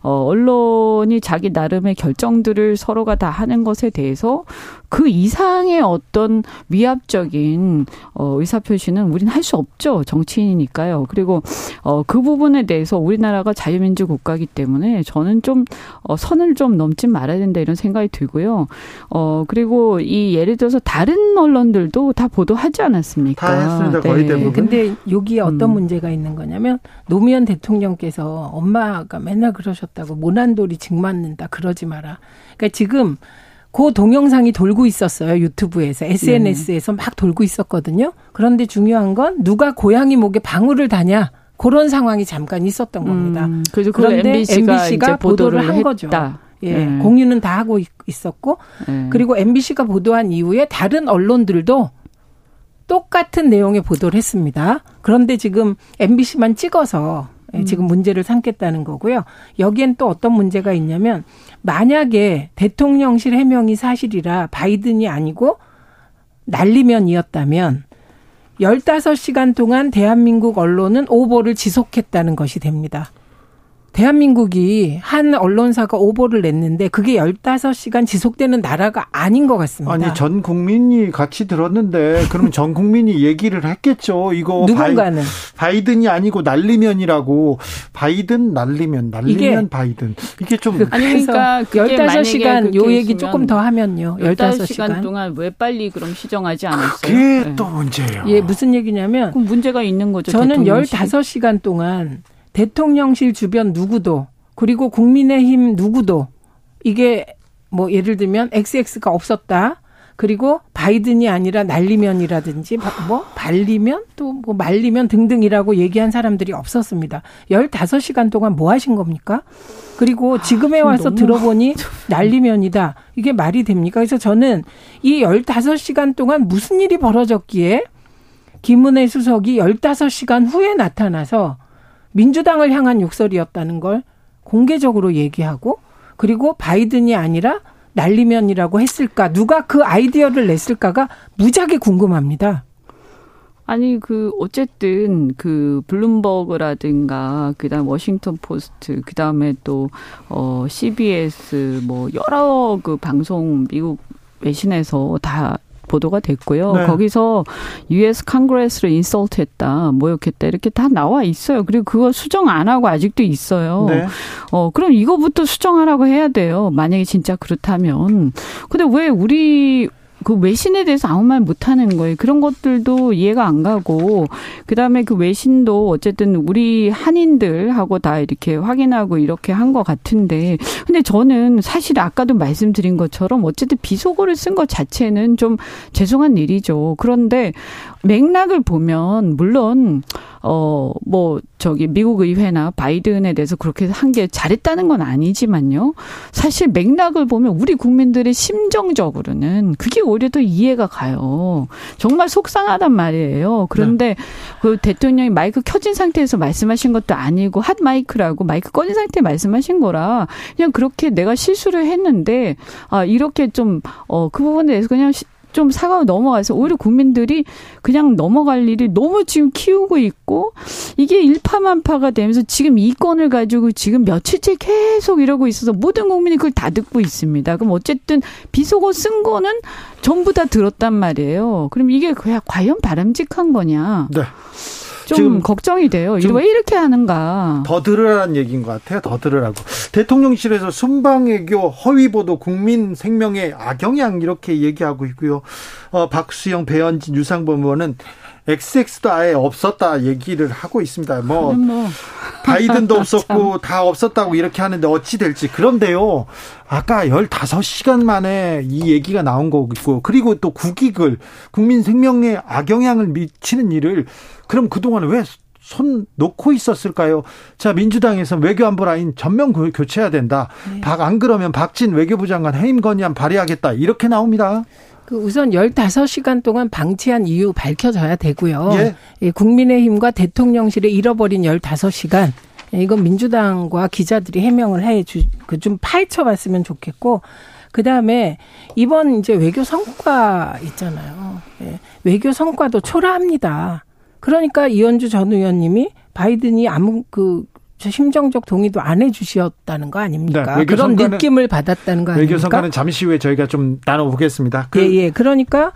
어, 언론이 자기 나름의 결정들을 서로가 다 하는 것에 대해서 그 이상의 어떤 위압적인 어, 의사표시는 우리는 할수 없죠. 정치인이니까요. 그리고 어, 그 부분에 대해서 우리나라가 자유민주 국가이기 때문에 저는 좀 어, 선을 좀 넘지 말아야 된다 이런 생각이 들고요. 어, 그리고 이 예를 들어서 다른 언론들도 다 보도하지 않았습니까? 다 했습니다. 거의 네. 대부분. 근데 여기에 어떤 음. 문제가 있는 거냐면 노무현 대통령께서 엄마가 맨날 그러셨 다고 모난돌이 징 맞는다 그러지 마라. 그러니까 지금 그 동영상이 돌고 있었어요. 유튜브에서. SNS에서 막 돌고 있었거든요. 그런데 중요한 건 누가 고양이 목에 방울을 다냐. 그런 상황이 잠깐 있었던 겁니다. 음, 그래서 그런데 MBC가, MBC가 보도를, 한 했다. 거죠. 예, 네. 공유는 다 하고 있었고 네. 그리고 MBC가 보도한 이후에 다른 언론들도 똑같은 내용의 보도를 했습니다. 그런데 지금 MBC만 찍어서 예, 지금 음. 문제를 삼겠다는 거고요. 여기엔 또 어떤 문제가 있냐면 만약에 대통령실 해명이 사실이라 바이든이 아니고 날리면이었다면 15시간 동안 대한민국 언론은 오보를 지속했다는 것이 됩니다. 대한민국이 한 언론사가 오보를 냈는데 그게 15시간 지속되는 나라가 아닌 것 같습니다. 아니, 전 국민이 같이 들었는데 그러면 전 국민이 얘기를 했겠죠. 이거 누군가는 바이, 든이 아니고 날리면이라고 바이든 날리면 날리면 이게, 바이든 이게 좀 그, 아니 그러니까 15시간 요 얘기 조금 더 하면요. 15시간, 15시간 동안 왜 빨리 그럼 시정하지 않았어요? 그게 네. 또 문제예요. 예, 무슨 얘기냐면 문제가 있는 거죠. 저는 15시간 동안 대통령실 주변 누구도 그리고 국민의힘 누구도 이게 뭐 예를 들면 XX가 없었다. 그리고 바이든이 아니라 날리면이라든지 뭐 발리면 또 뭐 말리면 등등이라고 얘기한 사람들이 없었습니다. 15시간 동안 뭐 하신 겁니까? 그리고 아, 지금에 와서 들어보니 [laughs] 날리면이다. 이게 말이 됩니까? 그래서 저는 이 15시간 동안 무슨 일이 벌어졌기에 김은혜 수석이 15시간 후에 나타나서 민주당을 향한 욕설이었다는 걸 공개적으로 얘기하고 그리고 바이든이 아니라 날리면이라고 했을까 누가 그 아이디어를 냈을까가 무지하게 궁금합니다. 아니 그 어쨌든 그 블룸버그라든가 그다음 워싱턴 포스트 그다음에 또어 CBS 뭐 여러 그 방송 미국 외신에서 다 보도가 됐고요. 네. 거기서 US 컨그레스를 인설트했다, 모욕했다 이렇게 다 나와 있어요. 그리고 그거 수정 안 하고 아직도 있어요. 네. 어 그럼 이거부터 수정하라고 해야 돼요. 만약에 진짜 그렇다면. 근데 왜 우리 그 외신에 대해서 아무 말 못하는 거예요. 그런 것들도 이해가 안 가고 그다음에 그 외신도 어쨌든 우리 한인들하고 다 이렇게 확인하고 이렇게 한 것 같은데 근데 저는 사실 아까도 말씀드린 것처럼 어쨌든 비속어를 쓴 것 자체는 좀 죄송한 일이죠. 그런데 맥락을 보면 물론 어, 뭐, 저기, 미국 의회나 바이든에 대해서 그렇게 한 게 잘했다는 건 아니지만요. 사실 맥락을 보면 우리 국민들의 심정적으로는 그게 오히려 더 이해가 가요. 정말 속상하단 말이에요. 그런데 네. 그 대통령이 마이크 켜진 상태에서 말씀하신 것도 아니고 핫 마이크라고 마이크 꺼진 상태에 말씀하신 거라 그냥 그렇게 내가 실수를 했는데, 아, 이렇게 좀, 어, 그 부분에 대해서 그냥 좀 사과로 넘어가서 오히려 국민들이 그냥 넘어갈 일이 너무 지금 키우고 있고 이게 일파만파가 되면서 지금 이 건을 가지고 지금 며칠째 계속 이러고 있어서 모든 국민이 그걸 다 듣고 있습니다. 그럼 어쨌든 비속어 쓴 거는 전부 다 들었단 말이에요. 그럼 이게 과연 바람직한 거냐? 네. 좀 걱정이 돼요. 왜 이렇게 하는가? 더 들으라는 얘기인 것 같아요. 더 들으라고. 대통령실에서 순방외교 허위 보도 국민 생명의 악영향 이렇게 얘기하고 있고요. 어, 박수영, 배현진, 유상범 의원은 XX도 아예 없었다 얘기를 하고 있습니다. 뭐, 뭐. 바이든도 [laughs] 없었고 다 없었다고 이렇게 하는데 어찌 될지. 그런데요. 아까 15시간 만에 이 얘기가 나온 거고 그리고 또 국익을 국민 생명에 악영향을 미치는 일을 그럼 그동안 왜 손 놓고 있었을까요? 자, 민주당에서 외교안보 라인 전면 교체해야 된다. 네. 박, 안 그러면 박진 외교부 장관 해임 건의안 발의하겠다. 이렇게 나옵니다. 그 우선 15시간 동안 방치한 이유 밝혀져야 되고요. 예. 예, 국민의힘과 대통령실에 잃어버린 15시간. 예, 이건 민주당과 기자들이 해명을 해 주, 그 좀 파헤쳐 봤으면 좋겠고, 그 다음에 이번 이제 외교 성과 있잖아요. 예, 외교 성과도 초라합니다. 그러니까 이현주 전 의원님이 바이든이 아무 그 심정적 동의도 안 해주셨다는 거 아닙니까? 네, 그런 느낌을 받았다는 거 아닙니까? 외교 성과는 잠시 후에 저희가 좀 나눠보겠습니다. 그 예, 예. 그러니까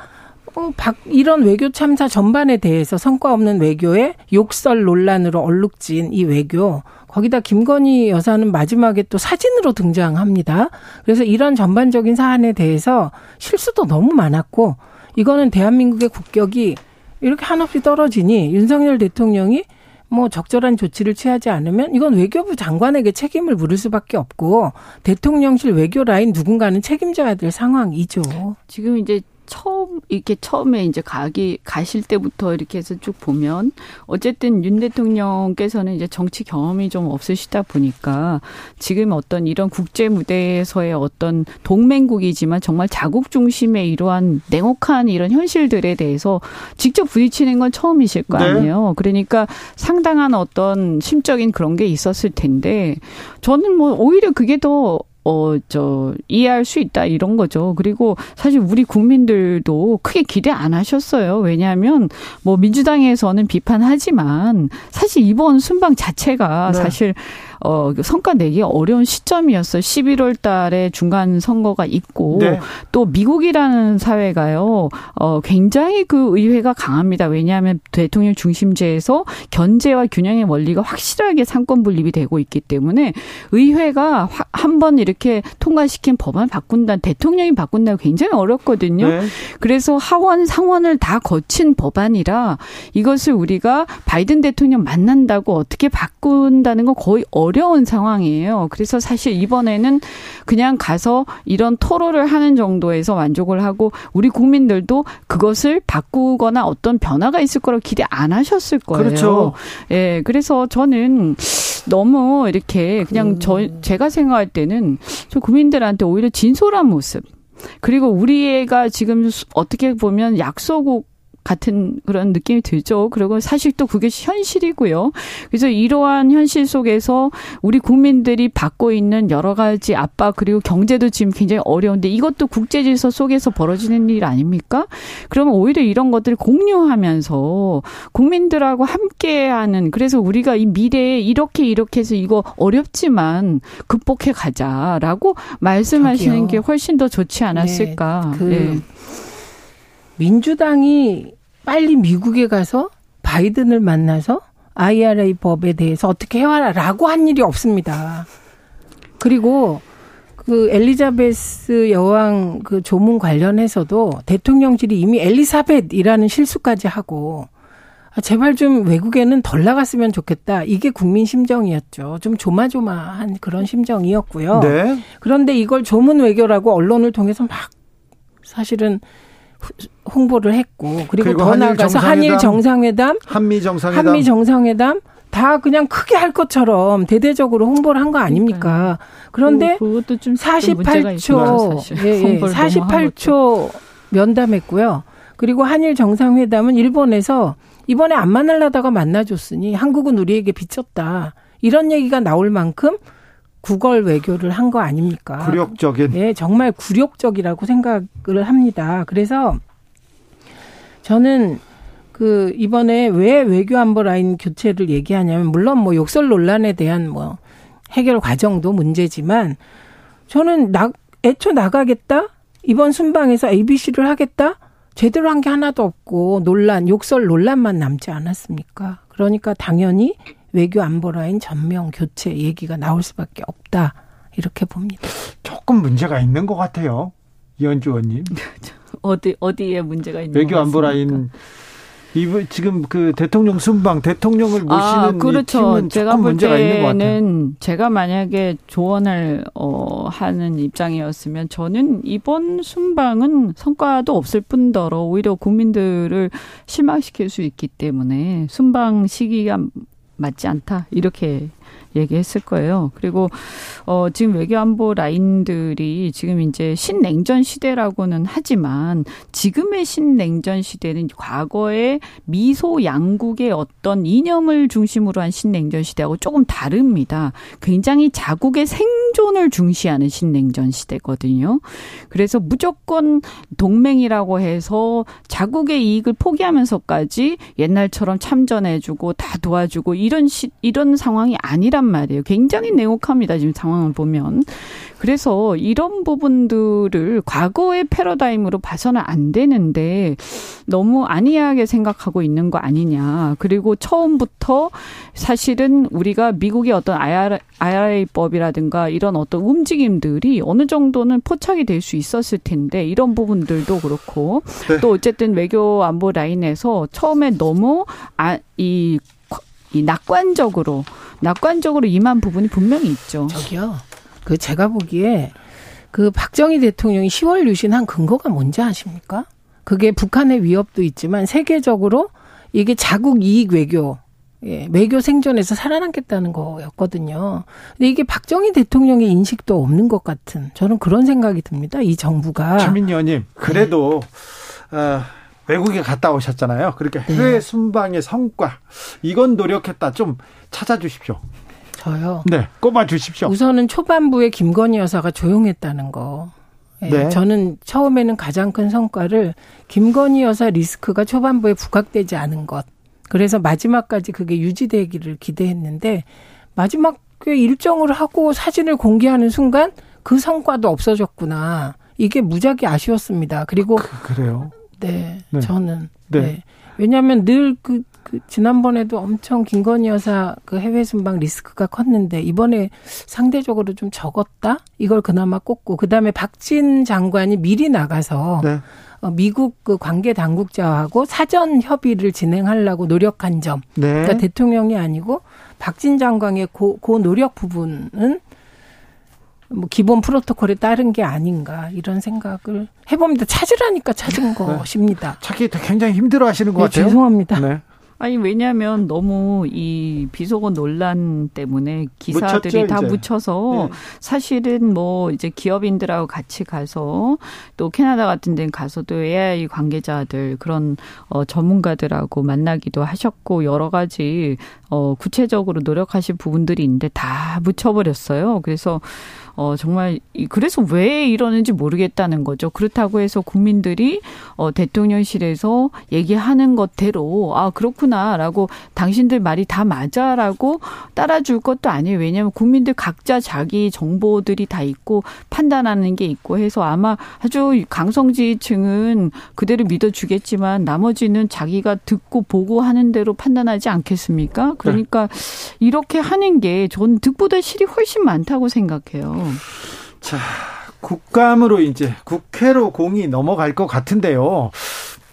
어, 박, 이런 외교 참사 전반에 대해서 성과 없는 외교에 욕설 논란으로 얼룩진 이 외교 거기다 김건희 여사는 마지막에 또 사진으로 등장합니다. 그래서 이런 전반적인 사안에 대해서 실수도 너무 많았고 이거는 대한민국의 국격이 이렇게 한없이 떨어지니 윤석열 대통령이 뭐 적절한 조치를 취하지 않으면 이건 외교부 장관에게 책임을 물을 수밖에 없고 대통령실 외교 라인 누군가는 책임져야 될 상황이죠. 지금 이제 처음 이렇게 처음에 이제 가기 가실 때부터 이렇게 해서 쭉 보면 어쨌든 윤 대통령께서는 이제 정치 경험이 좀 없으시다 보니까 지금 어떤 이런 국제 무대에서의 어떤 동맹국이지만 정말 자국 중심의 이러한 냉혹한 이런 현실들에 대해서 직접 부딪히는 건 처음이실 거 네. 아니에요. 네. 그러니까 상당한 어떤 심적인 그런 게 있었을 텐데 저는 뭐 오히려 그게 더 어, 저, 이해할 수 있다, 이런 거죠. 그리고 사실 우리 국민들도 크게 기대 안 하셨어요. 왜냐하면, 뭐, 민주당에서는 비판하지만, 사실 이번 순방 자체가 네. 사실, 어, 그 성과 내기 어려운 시점이었어요. 11월 달에 중간 선거가 있고 네. 또 미국이라는 사회가요. 어, 굉장히 그 의회가 강합니다. 왜냐하면 대통령 중심제에서 견제와 균형의 원리가 확실하게 상권 분립이 되고 있기 때문에 의회가 한 번 이렇게 통과시킨 법안 바꾼다 대통령이 바꾼다고 굉장히 어렵거든요. 네. 그래서 하원 상원을 다 거친 법안이라 이것을 우리가 바이든 대통령 만난다고 어떻게 바꾼다는 건 거의 어려 어려운 상황이에요. 그래서 사실 이번에는 그냥 가서 이런 토론을 하는 정도에서 만족을 하고 우리 국민들도 그것을 바꾸거나 어떤 변화가 있을 거라고 기대 안 하셨을 거예요. 그렇죠. 예, 그래서 저는 너무 이렇게 그냥 저 제가 생각할 때는 저 국민들한테 오히려 진솔한 모습 그리고 우리 애가 지금 어떻게 보면 약소국 같은 그런 느낌이 들죠. 그리고 사실 또 그게 현실이고요. 그래서 이러한 현실 속에서 우리 국민들이 받고 있는 여러 가지 압박 그리고 경제도 지금 굉장히 어려운데 이것도 국제 질서 속에서 벌어지는 일 아닙니까? 그러면 오히려 이런 것들을 공유하면서 국민들하고 함께 하는 그래서 우리가 이 미래에 이렇게 이렇게 해서 이거 어렵지만 극복해 가자라고 말씀하시는 저기요. 게 훨씬 더 좋지 않았을까? 네, 그 네. 민주당이 빨리 미국에 가서 바이든을 만나서 IRA 법에 대해서 어떻게 해와라라고 한 일이 없습니다. 그리고 그 엘리자베스 여왕 그 조문 관련해서도 대통령실이 이미 엘리사벳이라는 실수까지 하고 아, 제발 좀 외국에는 덜 나갔으면 좋겠다. 이게 국민 심정이었죠. 좀 조마조마한 그런 심정이었고요. 네. 그런데 이걸 조문 외교라고 언론을 통해서 막 사실은 홍보를 했고 그리고, 그리고 더 나아가서 한일 정상회담, 한미 정상회담, 한미 정상회담 다 그냥 크게 할 것처럼 대대적으로 홍보를 한 거 아닙니까? 그런데 그, 그것도 좀 48초, 예, 예, 48초 면담했고요. 그리고 한일 정상회담은 일본에서 이번에 안 만날라다가 만나줬으니 한국은 우리에게 비쳤다. 이런 얘기가 나올 만큼 구걸 외교를 한 거 아닙니까? 굴욕적인. 예, 정말 굴욕적이라고 생각을 합니다. 그래서 저는 그 이번에 왜 외교 안보 라인 교체를 얘기하냐면 물론 뭐 욕설 논란에 대한 뭐 해결 과정도 문제지만 저는 나 애초 나가겠다 이번 순방에서 ABC를 하겠다 제대로 한 게 하나도 없고 논란 욕설 논란만 남지 않았습니까? 그러니까 당연히 외교 안보 라인 전면 교체 얘기가 나올 수밖에 없다 이렇게 봅니다. 조금 문제가 있는 것 같아요, 이현주 의원님. [laughs] 어디 어디에 문제가 있는 외교 안보 라인 이 지금 그 대통령 순방 대통령을 모시는 아, 그렇죠. 제가 볼 때는 제가 만약에 조언을 어 하는 입장이었으면 저는 이번 순방은 성과도 없을 뿐더러 오히려 국민들을 실망시킬 수 있기 때문에 순방 시기가 맞지 않다. 이렇게 얘기했을 거예요. 그리고 어 지금 외교안보 라인들이 지금 이제 신냉전 시대라고는 하지만 지금의 신냉전 시대는 과거의 미소 양국의 어떤 이념을 중심으로 한 신냉전 시대하고 조금 다릅니다. 굉장히 자국의 생존을 중시하는 신냉전 시대거든요. 그래서 무조건 동맹이라고 해서 자국의 이익을 포기하면서까지 옛날처럼 참전해주고 다 도와주고 이런 시, 이런 상황이 아니 란단 말이에요. 굉장히 냉혹합니다. 지금 상황을 보면. 그래서 이런 부분들을 과거의 패러다임으로 봐서는 안 되는데 너무 안이하게 생각하고 있는 거 아니냐. 그리고 처음부터 사실은 우리가 미국의 어떤 IRA법이라든가 이런 어떤 움직임들이 어느 정도는 포착이 될 수 있었을 텐데 이런 부분들도 그렇고 네. 또 어쨌든 외교 안보 라인에서 처음에 너무 아, 이, 이 낙관적으로 낙관적으로 임한 부분이 분명히 있죠. 저기요. 그 제가 보기에 그 박정희 대통령이 10월 유신한 근거가 뭔지 아십니까? 그게 북한의 위협도 있지만 세계적으로 이게 자국 이익 외교 예, 외교 생존에서 살아남겠다는 거였거든요. 근데 이게 박정희 대통령의 인식도 없는 것 같은 저는 그런 생각이 듭니다. 이 정부가. 최민희 의원님, 그래도 네. 어, 외국에 갔다 오셨잖아요. 그렇게 네. 해외 순방의 성과 이건 노력했다 좀 찾아주십시오. 저요. 네, 꼽아 주십시오. 우선은 초반부에 김건희 여사가 조용했다는 거. 네. 네. 저는 처음에는 가장 큰 성과를 김건희 여사 리스크가 초반부에 부각되지 않은 것. 그래서 마지막까지 그게 유지되기를 기대했는데 마지막에 일정을 하고 사진을 공개하는 순간 그 성과도 없어졌구나. 이게 무지하게 아쉬웠습니다. 그리고 그, 래요 네, 네. 저는 네. 네. 왜냐하면 늘그 그 지난번에도 엄청 김건희 여사 그 해외 순방 리스크가 컸는데 이번에 상대적으로 좀 적었다. 이걸 그나마 꼽고 그다음에 박진 장관이 미리 나가서 네. 어, 미국 그 관계 당국자하고 사전 협의를 진행하려고 노력한 점. 네. 그러니까 대통령이 아니고 박진 장관의 고, 고 노력 부분은 뭐 기본 프로토콜에 따른 게 아닌가 이런 생각을 해봅니다. 찾으라니까 찾은 네. 것입니다. 찾기 굉장히 힘들어 하시는 것 네, 같아요. 죄송합니다. 네. 아니 왜냐하면 너무 이 비속어 논란 때문에 기사들이 묻혔죠, 다 이제. 묻혀서 네. 사실은 뭐 이제 기업인들하고 같이 가서 또 캐나다 같은 데는 가서도 AI 관계자들 그런 어 전문가들하고 만나기도 하셨고 여러 가지 어 구체적으로 노력하신 부분들이 있는데 다 묻혀버렸어요. 그래서 어 정말 그래서 왜 이러는지 모르겠다는 거죠. 그렇다고 해서 국민들이 어 대통령실에서 얘기하는 것대로 아 그렇구나라고 당신들 말이 다 맞아라고 따라줄 것도 아니에요. 왜냐하면 국민들 각자 자기 정보들이 다 있고 판단하는 게 있고 해서 아마 아주 강성지층은 그대로 믿어주겠지만 나머지는 자기가 듣고 보고 하는 대로 판단하지 않겠습니까? 그러니까 네. 이렇게 하는 게 전 득보다 실이 훨씬 많다고 생각해요. 자, 국감으로 이제 국회로 공이 넘어갈 것 같은데요.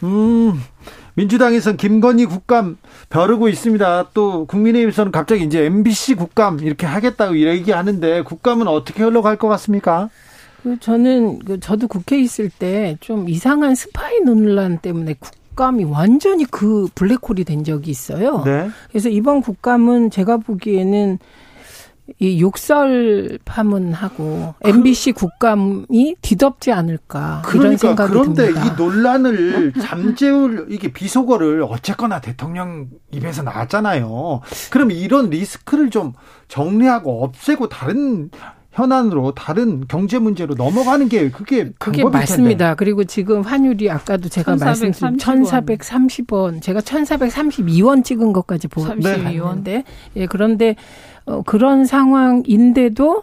음, 민주당에서는 김건희 국감 벼르고 있습니다. 또 국민의힘에서는 갑자기 이제 MBC 국감 이렇게 하겠다고 얘기하는데 국감은 어떻게 흘러갈 것 같습니까? 그 저는 그 저도 국회에 있을 때 좀 이상한 스파이 논란 때문에 국감이 완전히 그 블랙홀이 된 적이 있어요. 네. 그래서 이번 국감은 제가 보기에는 이 욕설 파문하고 MBC 국감이 뒤덮지 않을까 그러니까 이런 생각이 그런데 듭니다. 이 논란을 잠재울 이게 비속어를 어쨌거나 대통령 입에서 나왔잖아요. 그럼 이런 리스크를 좀 정리하고 없애고 다른 현안으로 다른 경제 문제로 넘어가는 게 그게 그게 맞습니다. 텐데. 그리고 지금 환율이 아까도 제가 말씀드린 1,430원, 제가 1,432원 찍은 것까지 보는데 예, 그런데 어, 그런 상황인데도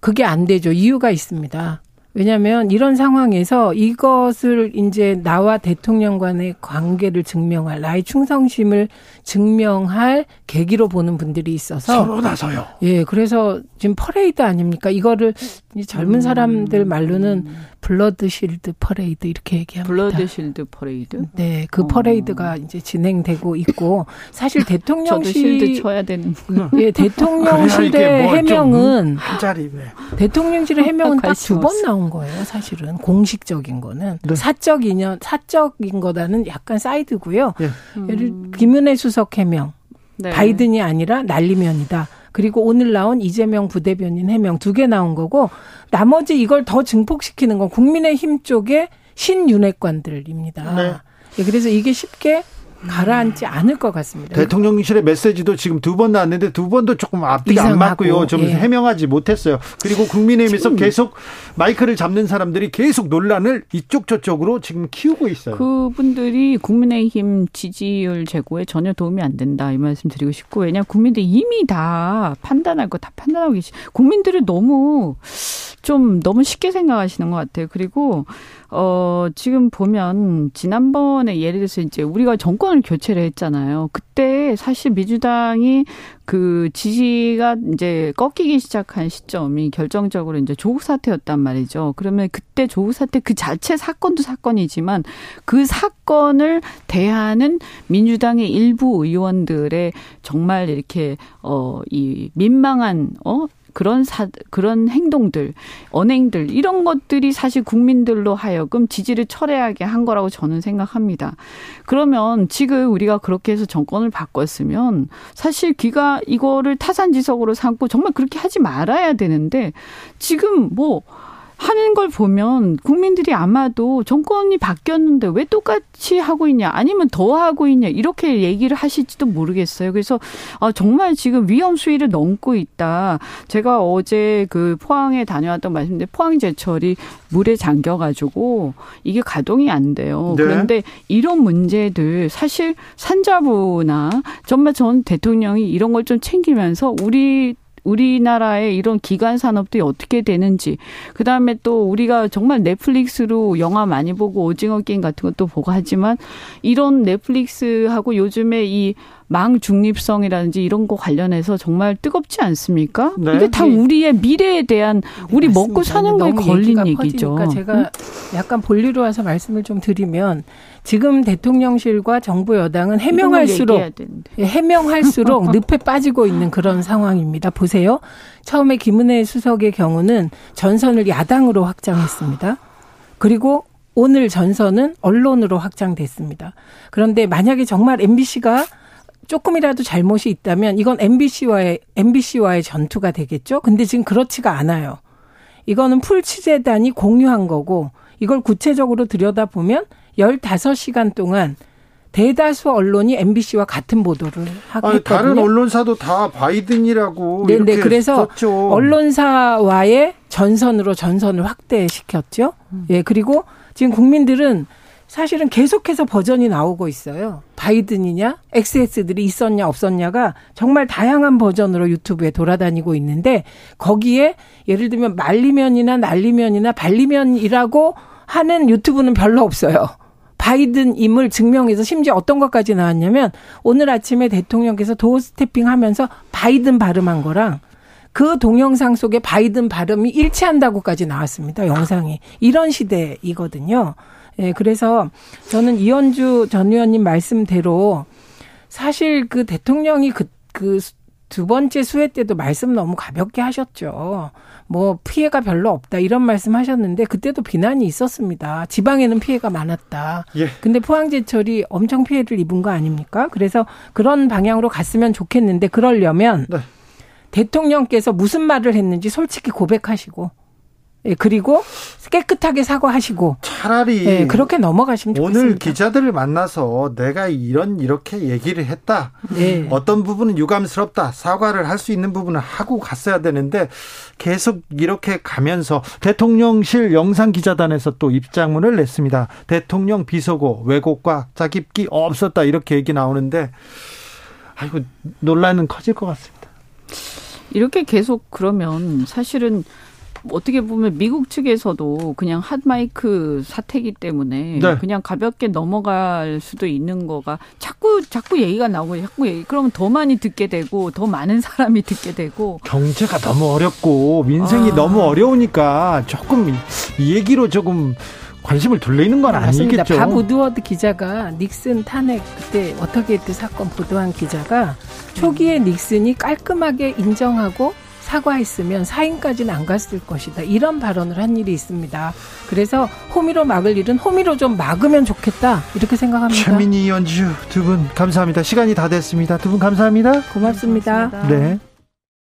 그게 안 되죠. 이유가 있습니다. 왜냐하면 이런 상황에서 이것을 이제 나와 대통령 간의 관계를 증명할 나의 충성심을 증명할 계기로 보는 분들이 있어서 서로 나서요. 예, 그래서 지금 퍼레이드 아닙니까? 이거를 젊은 사람들 음. 말로는 blood shield 퍼레이드 이렇게 얘기합니다. blood shield 퍼레이드? 네, 그 어. 퍼레이드가 이제 진행되고 있고 사실 [laughs] 대통령실 실드 쳐야 되는 예, 대통령실의 뭐 해명은 한 자리 네. 대통령실의 해명은 딱 두 번 나온 거예요. 사실은 공식적인 거는 네. 사적 인연 사적인 거다는 약간 사이드고요. 예. 음. 김은혜 수석 해명. 네. 바이든이 아니라 날리면이다. 그리고 오늘 나온 이재명 부대변인 해명 두 개 나온 거고 나머지 이걸 더 증폭시키는 건 국민의힘 쪽의 신윤핵관들입니다. 네. 예, 그래서 이게 쉽게 가라앉지 않을 것 같습니다. 대통령실의 메시지도 지금 두 번 나왔는데 두 번도 조금 앞뒤가 안 맞고요. 좀 예. 해명하지 못했어요. 그리고 국민의힘에서 계속 마이크를 잡는 사람들이 계속 논란을 이쪽 저쪽으로 지금 키우고 있어요. 그분들이 국민의힘 지지율 제고에 전혀 도움이 안 된다 이 말씀 드리고 싶고 왜냐 국민들 이미 다 판단할 거 다 판단하고 계시. 국민들을 너무 좀 너무 쉽게 생각하시는 것 같아요. 그리고 어, 지금 보면 지난번에 예를 들어서 이제 우리가 정권을 교체를 했잖아요. 그때 사실 민주당이 그 지지가 이제 꺾이기 시작한 시점이 결정적으로 이제 조국 사태였단 말이죠. 그러면 그때 조국 사태 그 자체 사건도 사건이지만 그 사건을 대하는 민주당의 일부 의원들의 정말 이렇게 어 이 민망한 어 그런 사 그런 행동들, 언행들 이런 것들이 사실 국민들로 하여금 지지를 철회하게 한 거라고 저는 생각합니다. 그러면 지금 우리가 그렇게 해서 정권을 바꿨으면 사실 귀가 이거를 타산지석으로 삼고 정말 그렇게 하지 말아야 되는데 지금 뭐 하는 걸 보면 국민들이 아마도 정권이 바뀌었는데 왜 똑같이 하고 있냐 아니면 더 하고 있냐 이렇게 얘기를 하실지도 모르겠어요. 그래서 아, 정말 지금 위험 수위를 넘고 있다. 제가 어제 그 포항에 다녀왔던 말씀인데 포항 제철이 물에 잠겨가지고 이게 가동이 안 돼요. 네. 그런데 이런 문제들 사실 산자부나 정말 전 대통령이 이런 걸 좀 챙기면서 우리 우리나라의 이런 기관 산업들이 어떻게 되는지 그다음에 또 우리가 정말 넷플릭스로 영화 많이 보고 오징어 게임 같은 것도 보고 하지만 이런 넷플릭스하고 요즘에 이 망 중립성이라든지 이런 거 관련해서 정말 뜨겁지 않습니까? 네. 이게 다 우리의 미래에 대한 우리 맞습니다. 먹고 사는 거에 걸린 얘기죠. 제가 응? 약간 본리로 와서 말씀을 좀 드리면 지금 대통령실과 정부 여당은 해명할수록 예, 해명할수록 [laughs] 늪에 빠지고 있는 그런 상황입니다. 보세요. 처음에 김은혜 수석의 경우는 전선을 야당으로 확장했습니다. 그리고 오늘 전선은 언론으로 확장됐습니다. 그런데 만약에 정말 MBC가 조금이라도 잘못이 있다면 이건 MBC와의 MBC와의 전투가 되겠죠. 근데 지금 그렇지가 않아요. 이거는 풀 취재단이 공유한 거고 이걸 구체적으로 들여다보면 15시간 동안 대다수 언론이 MBC와 같은 보도를 하고 있거든요. 다른 언론사도 다 바이든이라고 네, 네. 그래서 썼죠. 언론사와의 전선으로 전선을 확대시켰죠. 음. 예, 그리고 지금 국민들은 사실은 계속해서 버전이 나오고 있어요. 바이든이냐, XS들이 있었냐, 없었냐가 정말 다양한 버전으로 유튜브에 돌아다니고 있는데 거기에 예를 들면 말리면이나 날리면이나 발리면이라고 하는 유튜브는 별로 없어요. 바이든임을 증명해서 심지어 어떤 것까지 나왔냐면 오늘 아침에 대통령께서 도어 스태핑 하면서 바이든 발음한 거랑 그 동영상 속에 바이든 발음이 일치한다고까지 나왔습니다. 영상이. 이런 시대이거든요. 예, 그래서 저는 이현주 전 의원님 말씀대로 사실 그 대통령이 그, 그 두 번째 수회 때도 말씀 너무 가볍게 하셨죠. 뭐 피해가 별로 없다 이런 말씀 하셨는데 그때도 비난이 있었습니다. 지방에는 피해가 많았다. 예. 근데 포항제철이 엄청 피해를 입은 거 아닙니까? 그래서 그런 방향으로 갔으면 좋겠는데 그러려면 네. 대통령께서 무슨 말을 했는지 솔직히 고백하시고 예, 그리고 깨끗하게 사과하시고 차라리 예, 그렇게 넘어가시면 좋겠습니다. 오늘 기자들을 만나서 내가 이런 이렇게 얘기를 했다. 네. 어떤 부분은 유감스럽다. 사과를 할 수 있는 부분은 하고 갔어야 되는데 계속 이렇게 가면서 대통령실 영상 기자단에서 또 입장문을 냈습니다. 대통령 비속어 왜곡과 짜깁기 없었다 이렇게 얘기 나오는데 아이고 논란은 커질 것 같습니다. 이렇게 계속 그러면 사실은 어떻게 보면 미국 측에서도 그냥 핫마이크 사태기 때문에 네. 그냥 가볍게 넘어갈 수도 있는 거가 자꾸 자꾸 얘기가 나오고 자꾸 얘기 그러면 더 많이 듣게 되고 더 많은 사람이 듣게 되고 경제가 너무 어렵고 민생이 아. 너무 어려우니까 조금 이 얘기로 조금 관심을 돌리는 건 맞습니다. 아니겠죠. 밥 우드워드 기자가 닉슨 탄핵 그때 어떻게든 사건 보도한 기자가 초기에 닉슨이 깔끔하게 인정하고 사과했으면 사인까지는 안 갔을 것이다. 이런 발언을 한 일이 있습니다. 그래서 호미로 막을 일은 호미로 좀 막으면 좋겠다. 이렇게 생각합니다. 최민희 연주 두 분 감사합니다. 시간이 다 됐습니다. 두 분 감사합니다. 고맙습니다. 고맙습니다. 네.